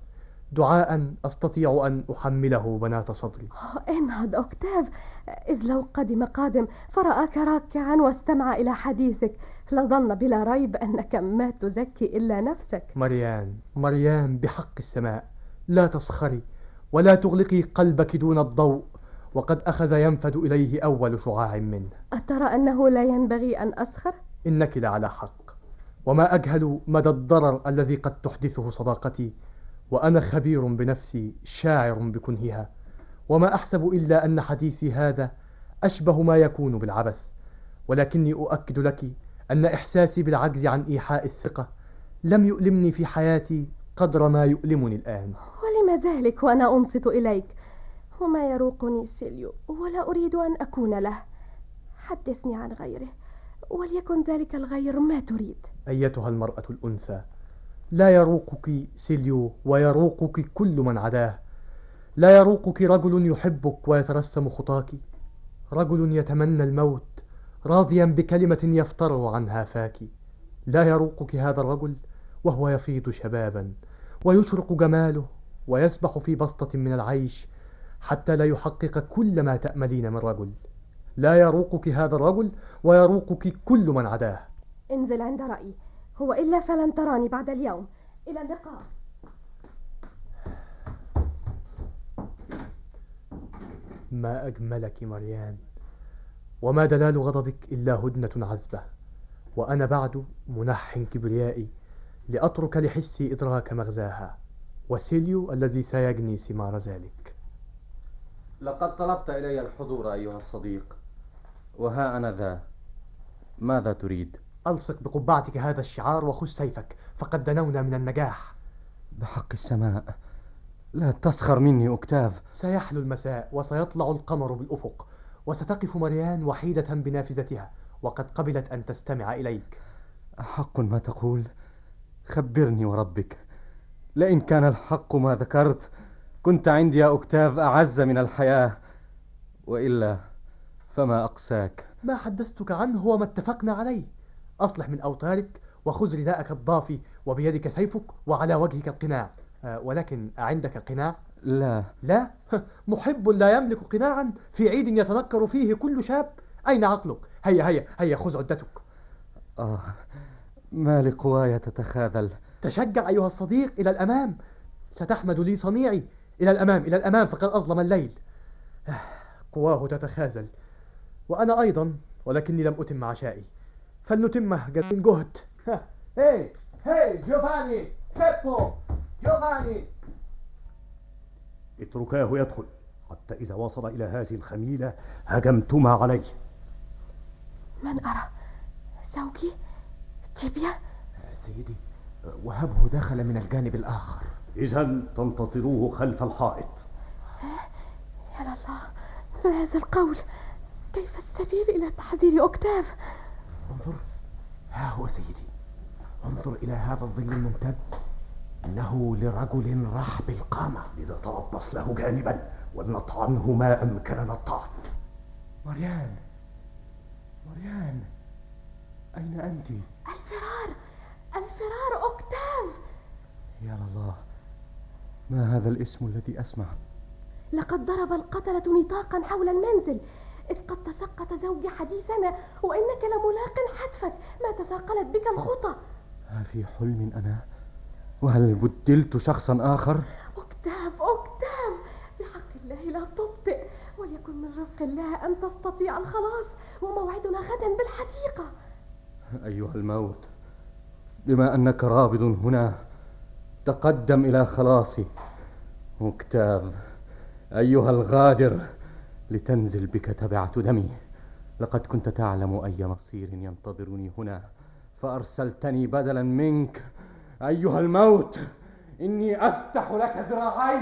دعاء أستطيع أن أحمله بنات صدري. إنهض أوكتاف إذ لو قدم قادم فرآك راكعا واستمع إلى حديثك. لظن بلا ريب أنك ما تزكي إلا نفسك. مريان مريان بحق السماء لا تسخري ولا تغلقي قلبك دون الضوء وقد أخذ ينفد إليه أول شعاع منه. أترى أنه لا ينبغي أن أسخر؟ إنك لعلى حق. وما أجهل مدى الضرر الذي قد تحدثه صداقتي وأنا خبير بنفسي شاعر بكنهها. وما أحسب إلا أن حديثي هذا أشبه ما يكون بالعبث ولكني أؤكد لك أن إحساسي بالعجز عن إيحاء الثقة. لم يؤلمني في حياتي قدر ما يؤلمني الآن. ولم ذلك وأنا أنصت إليك؟ وما يروقني سيليو ولا أريد أن أكون له. حدثني عن غيره وليكن ذلك الغير ما تريد. أيتها المرأة الأنثى لا يروقك سيليو ويروقك كل من عداه. لا يروقك رجل يحبك ويترسم خطاك. رجل يتمنى الموت راضيا بكلمة يفتر عنها فاك لا يروقك هذا الرجل وهو يفيض شبابا ويشرق جماله ويسبح في بسطة من العيش حتى لا يحقق كل ما تأملين من رجل. لا يروقك هذا الرجل ويروقك كل من عداه. انزل عند رأيي. هو إلا فلن تراني بعد اليوم. إلى اللقاء. ما أجملك مريان وما دلال غضبك إلا هدنة عذبة. وأنا بعد منح كبريائي لأترك لحسي إدراك مغزاها. وسيليو الذي سيجني ثمار ذلك. لقد طلبت إلي الحضور أيها الصديق. وها أنا ذا. ماذا تريد؟ ألصق بقبعتك هذا الشعار وخذ سيفك فقد دنونا من النجاح. بحق السماء. لا تسخر مني أكتاف سيحلو المساء وسيطلع القمر بالأفق. وستقف مريان وحيدة بنافذتها وقد قبلت أن تستمع إليك. حق ما تقول. خبرني وربك. لئن كان الحق ما ذكرت كنت عندي يا أكتاف أعز من الحياة. وإلا فما أقساك. ما حدثتك عنه هو ما اتفقنا عليه. أصلح من أوتارك وخذ رداءك الضافي وبيدك سيفك وعلى وجهك القناع. آه، ولكن أعندك قناع؟ لا. لا؟ محب لا يملك قناعا في عيد يتنكر فيه كل شاب. أين عقلك؟ هيا هيا هيا خذ عدتك. آه ما لقواي تتخاذل؟ تشجع أيها الصديق إلى الأمام. ستحمد لي صنيعي. إلى الأمام إلى الأمام فقد أظلم الليل. آه، قواه تتخاذل. وأنا أيضا ولكني لم أتم عشائي. فلنتمه من جهد هي هي جوفاني بيبو جوفاني. اتركاه يدخل. حتى إذا وصل إلى هذه الخميلة هجمتما عليه. من أرى؟ زوجي؟ تيبيا؟ سيدي وهبه دخل من الجانب الآخر. إذا تنتظروه خلف الحائط. يا لله ما هذا القول؟ كيف السبيل إلى تحذير أكتاف انظر ها هو سيدي. انظر إلى هذا الظل الممتد. إنه لرجل رحب القامة لنتربص له جانبا ولنطعنه ما أمكننا الطعن مريان مريان أين أنت؟ الفرار الفرار أوكتاف. يا الله ما هذا الاسم الذي أسمع؟ لقد ضرب القتلة نطاقا حول المنزل. إذ قد تسقط زوجي حديثنا وإنك لملاق حتفك. ما تثاقلت بك الخطى في حلم أنا؟ وهل بدلت شخصا آخر؟ أكتاف أكتاف. بحق الله لا تبطئ وليكن من رفق الله أن تستطيع الخلاص وموعدنا غدا بالحديقة. أيها الموت بما أنك رابض هنا تقدم إلى خلاصي. مكتاب أيها الغادر لتنزل بك تبعة دمي. لقد كنت تعلم أي مصير ينتظرني هنا فأرسلتني بدلا منك. أيها الموت إني أفتح لك ذراعي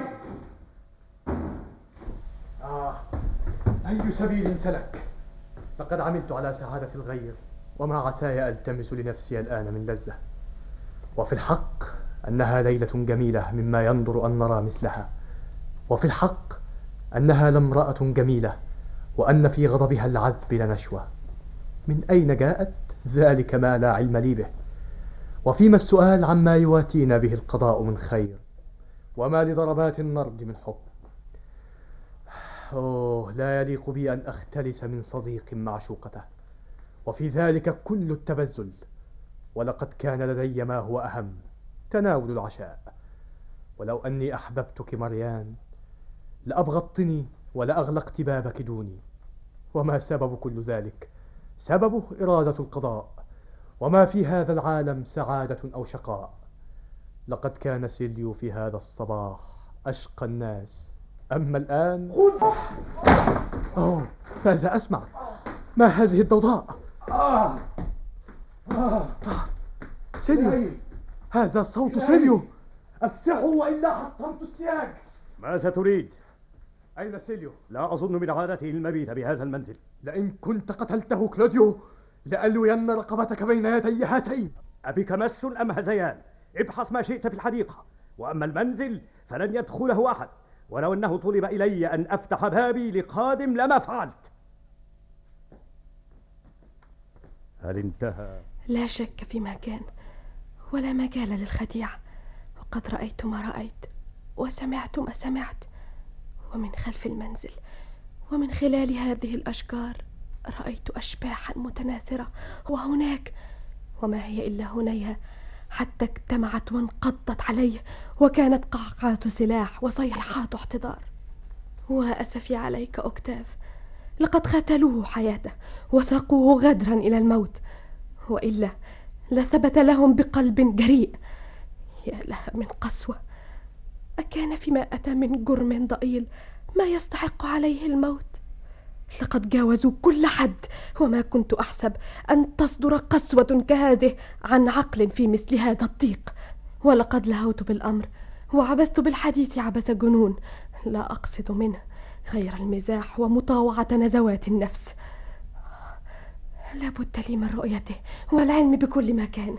آه أي سبيل سلك؟ لقد عملت على سعادة الغير وما عساي ألتمس لنفسي الآن من لذة. وفي الحق أنها ليلة جميلة مما ينظر أن نرى مثلها. وفي الحق أنها لامرأة جميلة وأن في غضبها العذب لنشوة من أين جاءت ذلك ما لا علم لي به؟ وفيما السؤال عما يواتينا به القضاء من خير؟ وما لضربات النرد من حب؟ أوه لا يليق بي أن أختلس من صديق معشوقته وفي ذلك كل التبذل. ولقد كان لدي ما هو أهم تناول العشاء. ولو أني أحببتك مريان لأبغضتني ولأغلقت بابك دوني. وما سبب كل ذلك؟ سببه إرادة القضاء. وما في هذا العالم سعادة أو شقاء لقد كان سيليو في هذا الصباح أشقى الناس أما الآن أوه ماذا أسمع ما هذه الضوضاء. سيليو هذا صوت سيليو أفسحوا وإلا حطمت السياج ماذا تريد؟ أين سيليو؟ لا أظن من عادته المبيت بهذا المنزل لئن كنت قتلته كلوديو لألوين رقبتك بين يدي هاتين. أبك مس أم هذيان؟ ابحث ما شئت في الحديقة. وأما المنزل فلن يدخله أحد. ولو أنه طلب إلي أن أفتح بابي لقادم لما فعلت. هل انتهى؟ لا شك فيما كان ولا مجال للخديعة وقد رأيت ما رأيت وسمعت ما سمعت. ومن خلف المنزل ومن خلال هذه الأشجار رأيت أشباحا متناثرة وهناك وما هي إلا هنيها حتى اجتمعت وانقضت علي وكانت قعقعة سلاح وصيحات احتضار. وأسفي عليك أكتاف لقد قتلوه حياته وساقوه غدرا إلى الموت وإلا لثبت لهم بقلب جريء. يا لها من قسوة أكان فيما أتى من جرم ضئيل ما يستحق عليه الموت؟ لقد جاوزوا كل حد وما كنت أحسب أن تصدر قسوة كهذه عن عقل في مثل هذا الضيق. ولقد لهوت بالأمر وعبثت بالحديث عبث جنون. لا أقصد منه غير المزاح ومطاوعة نزوات النفس. لابد لي من رؤيته والعلم بكل ما كان.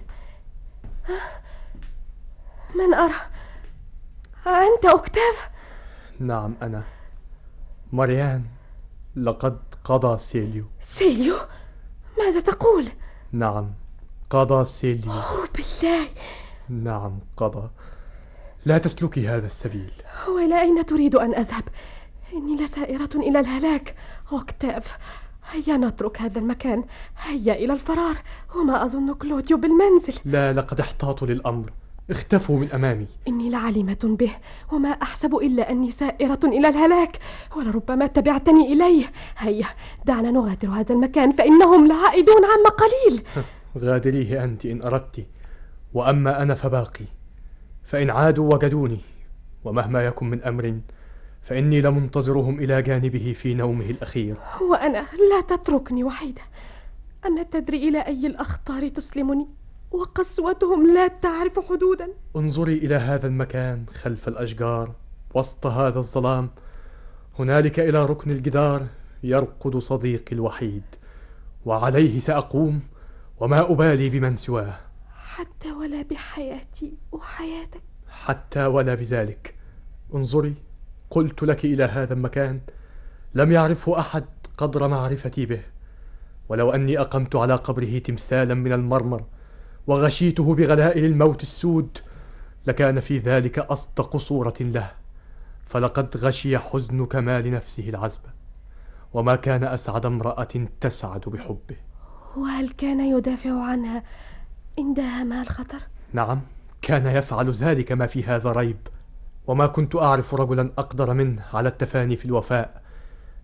من أرى؟ أنت أكتاف؟ نعم أنا. مريان لقد قضى سيليو. سيليو؟ ماذا تقول؟ نعم قضى سيليو. أوه بالله. نعم قضى. لا تسلكي هذا السبيل. وإلى أين تريد أن أذهب؟ إني لسائرة إلى الهلاك. أكتاف هيا نترك هذا المكان. هيا إلى الفرار. وما أظن كلوديو بالمنزل. لا لقد احتاطوا للأمر. اختفوا من أمامي. إني لعليمة به وما أحسب إلا أني سائرة إلى الهلاك ولربما تبعتني إليه. هيا دعنا نغادر هذا المكان فإنهم لعائدون عما قليل. غادريه أنت إن أردت وأما أنا فباقي. فإن عادوا وجدوني ومهما يكن من أمر فإني لمنتظرهم إلى جانبه في نومه الأخير. وأنا لا تتركني وحيدة. أما تدري إلى أي الأخطار تسلمني؟ وقسوتهم لا تعرف حدودا. انظري إلى هذا المكان خلف الأشجار وسط هذا الظلام. هنالك إلى ركن الجدار يرقد صديقي الوحيد وعليه سأقوم وما أبالي بمن سواه. حتى ولا بحياتي وحياتك. حتى ولا بذلك. انظري قلت لك إلى هذا المكان لم يعرفه أحد قدر معرفتي به. ولو أني أقمت على قبره تمثالا من المرمر وغشيته بغلائل الموت السود لكان في ذلك أصدق صورة له. فلقد غشي حزن كمال نفسه العذبة وما كان أسعد امرأة تسعد بحبه. وهل كان يدافع عنها عندها ما الخطر؟ نعم كان يفعل ذلك ما في هذا ريب. وما كنت أعرف رجلا أقدر منه على التفاني في الوفاء.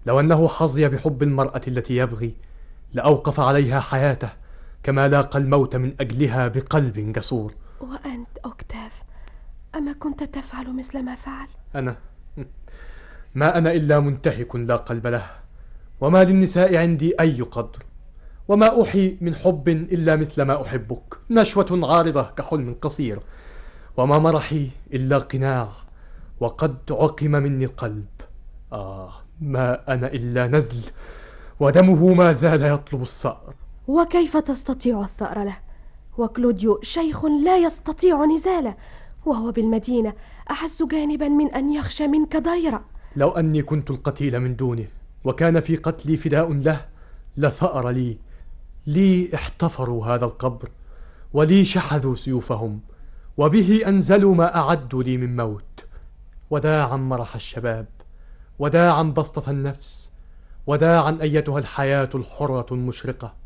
لو أنه حظي بحب المرأة التي يبغي لأوقف عليها حياته. كما لاقى الموت من أجلها بقلب جسور وأنت أوكتاف أما كنت تفعل مثل ما فعل؟ أنا؟ ما أنا إلا منتهك لا قلب له وما للنساء عندي أي قدر وما أحي من حب إلا مثل ما أحبك نشوة عارضة كحلم قصير وما مرحي إلا قناع وقد عقم مني القلب. آه ما أنا إلا نزل ودمه ما زال يطلب الثأر وكيف تستطيع الثأر له؟ وكلوديو شيخ لا يستطيع نزاله وهو بالمدينة أحس جانبا من أن يخشى منك ضيرا لو أني كنت القتيل من دونه وكان في قتلي فداء له لثأر لي. لي احتفروا هذا القبر ولي شحذوا سيوفهم وبه أنزلوا ما أعدوا لي من موت. وداعا مرح الشباب وداعا بسطة النفس وداعا أيتها الحياة الحرة المشرقة.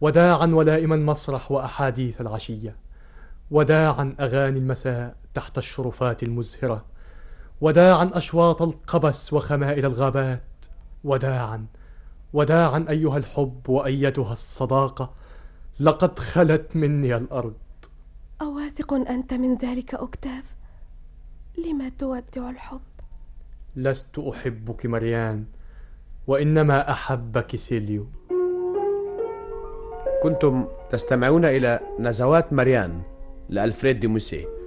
وداعا ولائم المسرح وأحاديث العشية وداعا أغاني المساء تحت الشرفات المزهرة وداعا أشواط القبس وخمائل الغابات وداعا وداعا أيها الحب وأيتها الصداقة لقد خلت مني الأرض. أواثق أنت من ذلك أكتاف لما تودع الحب؟ لست أحبك مريان وإنما أحبك سيليو. كنتم تستمعون إلى نزوات مريان لألفريد دي موسيه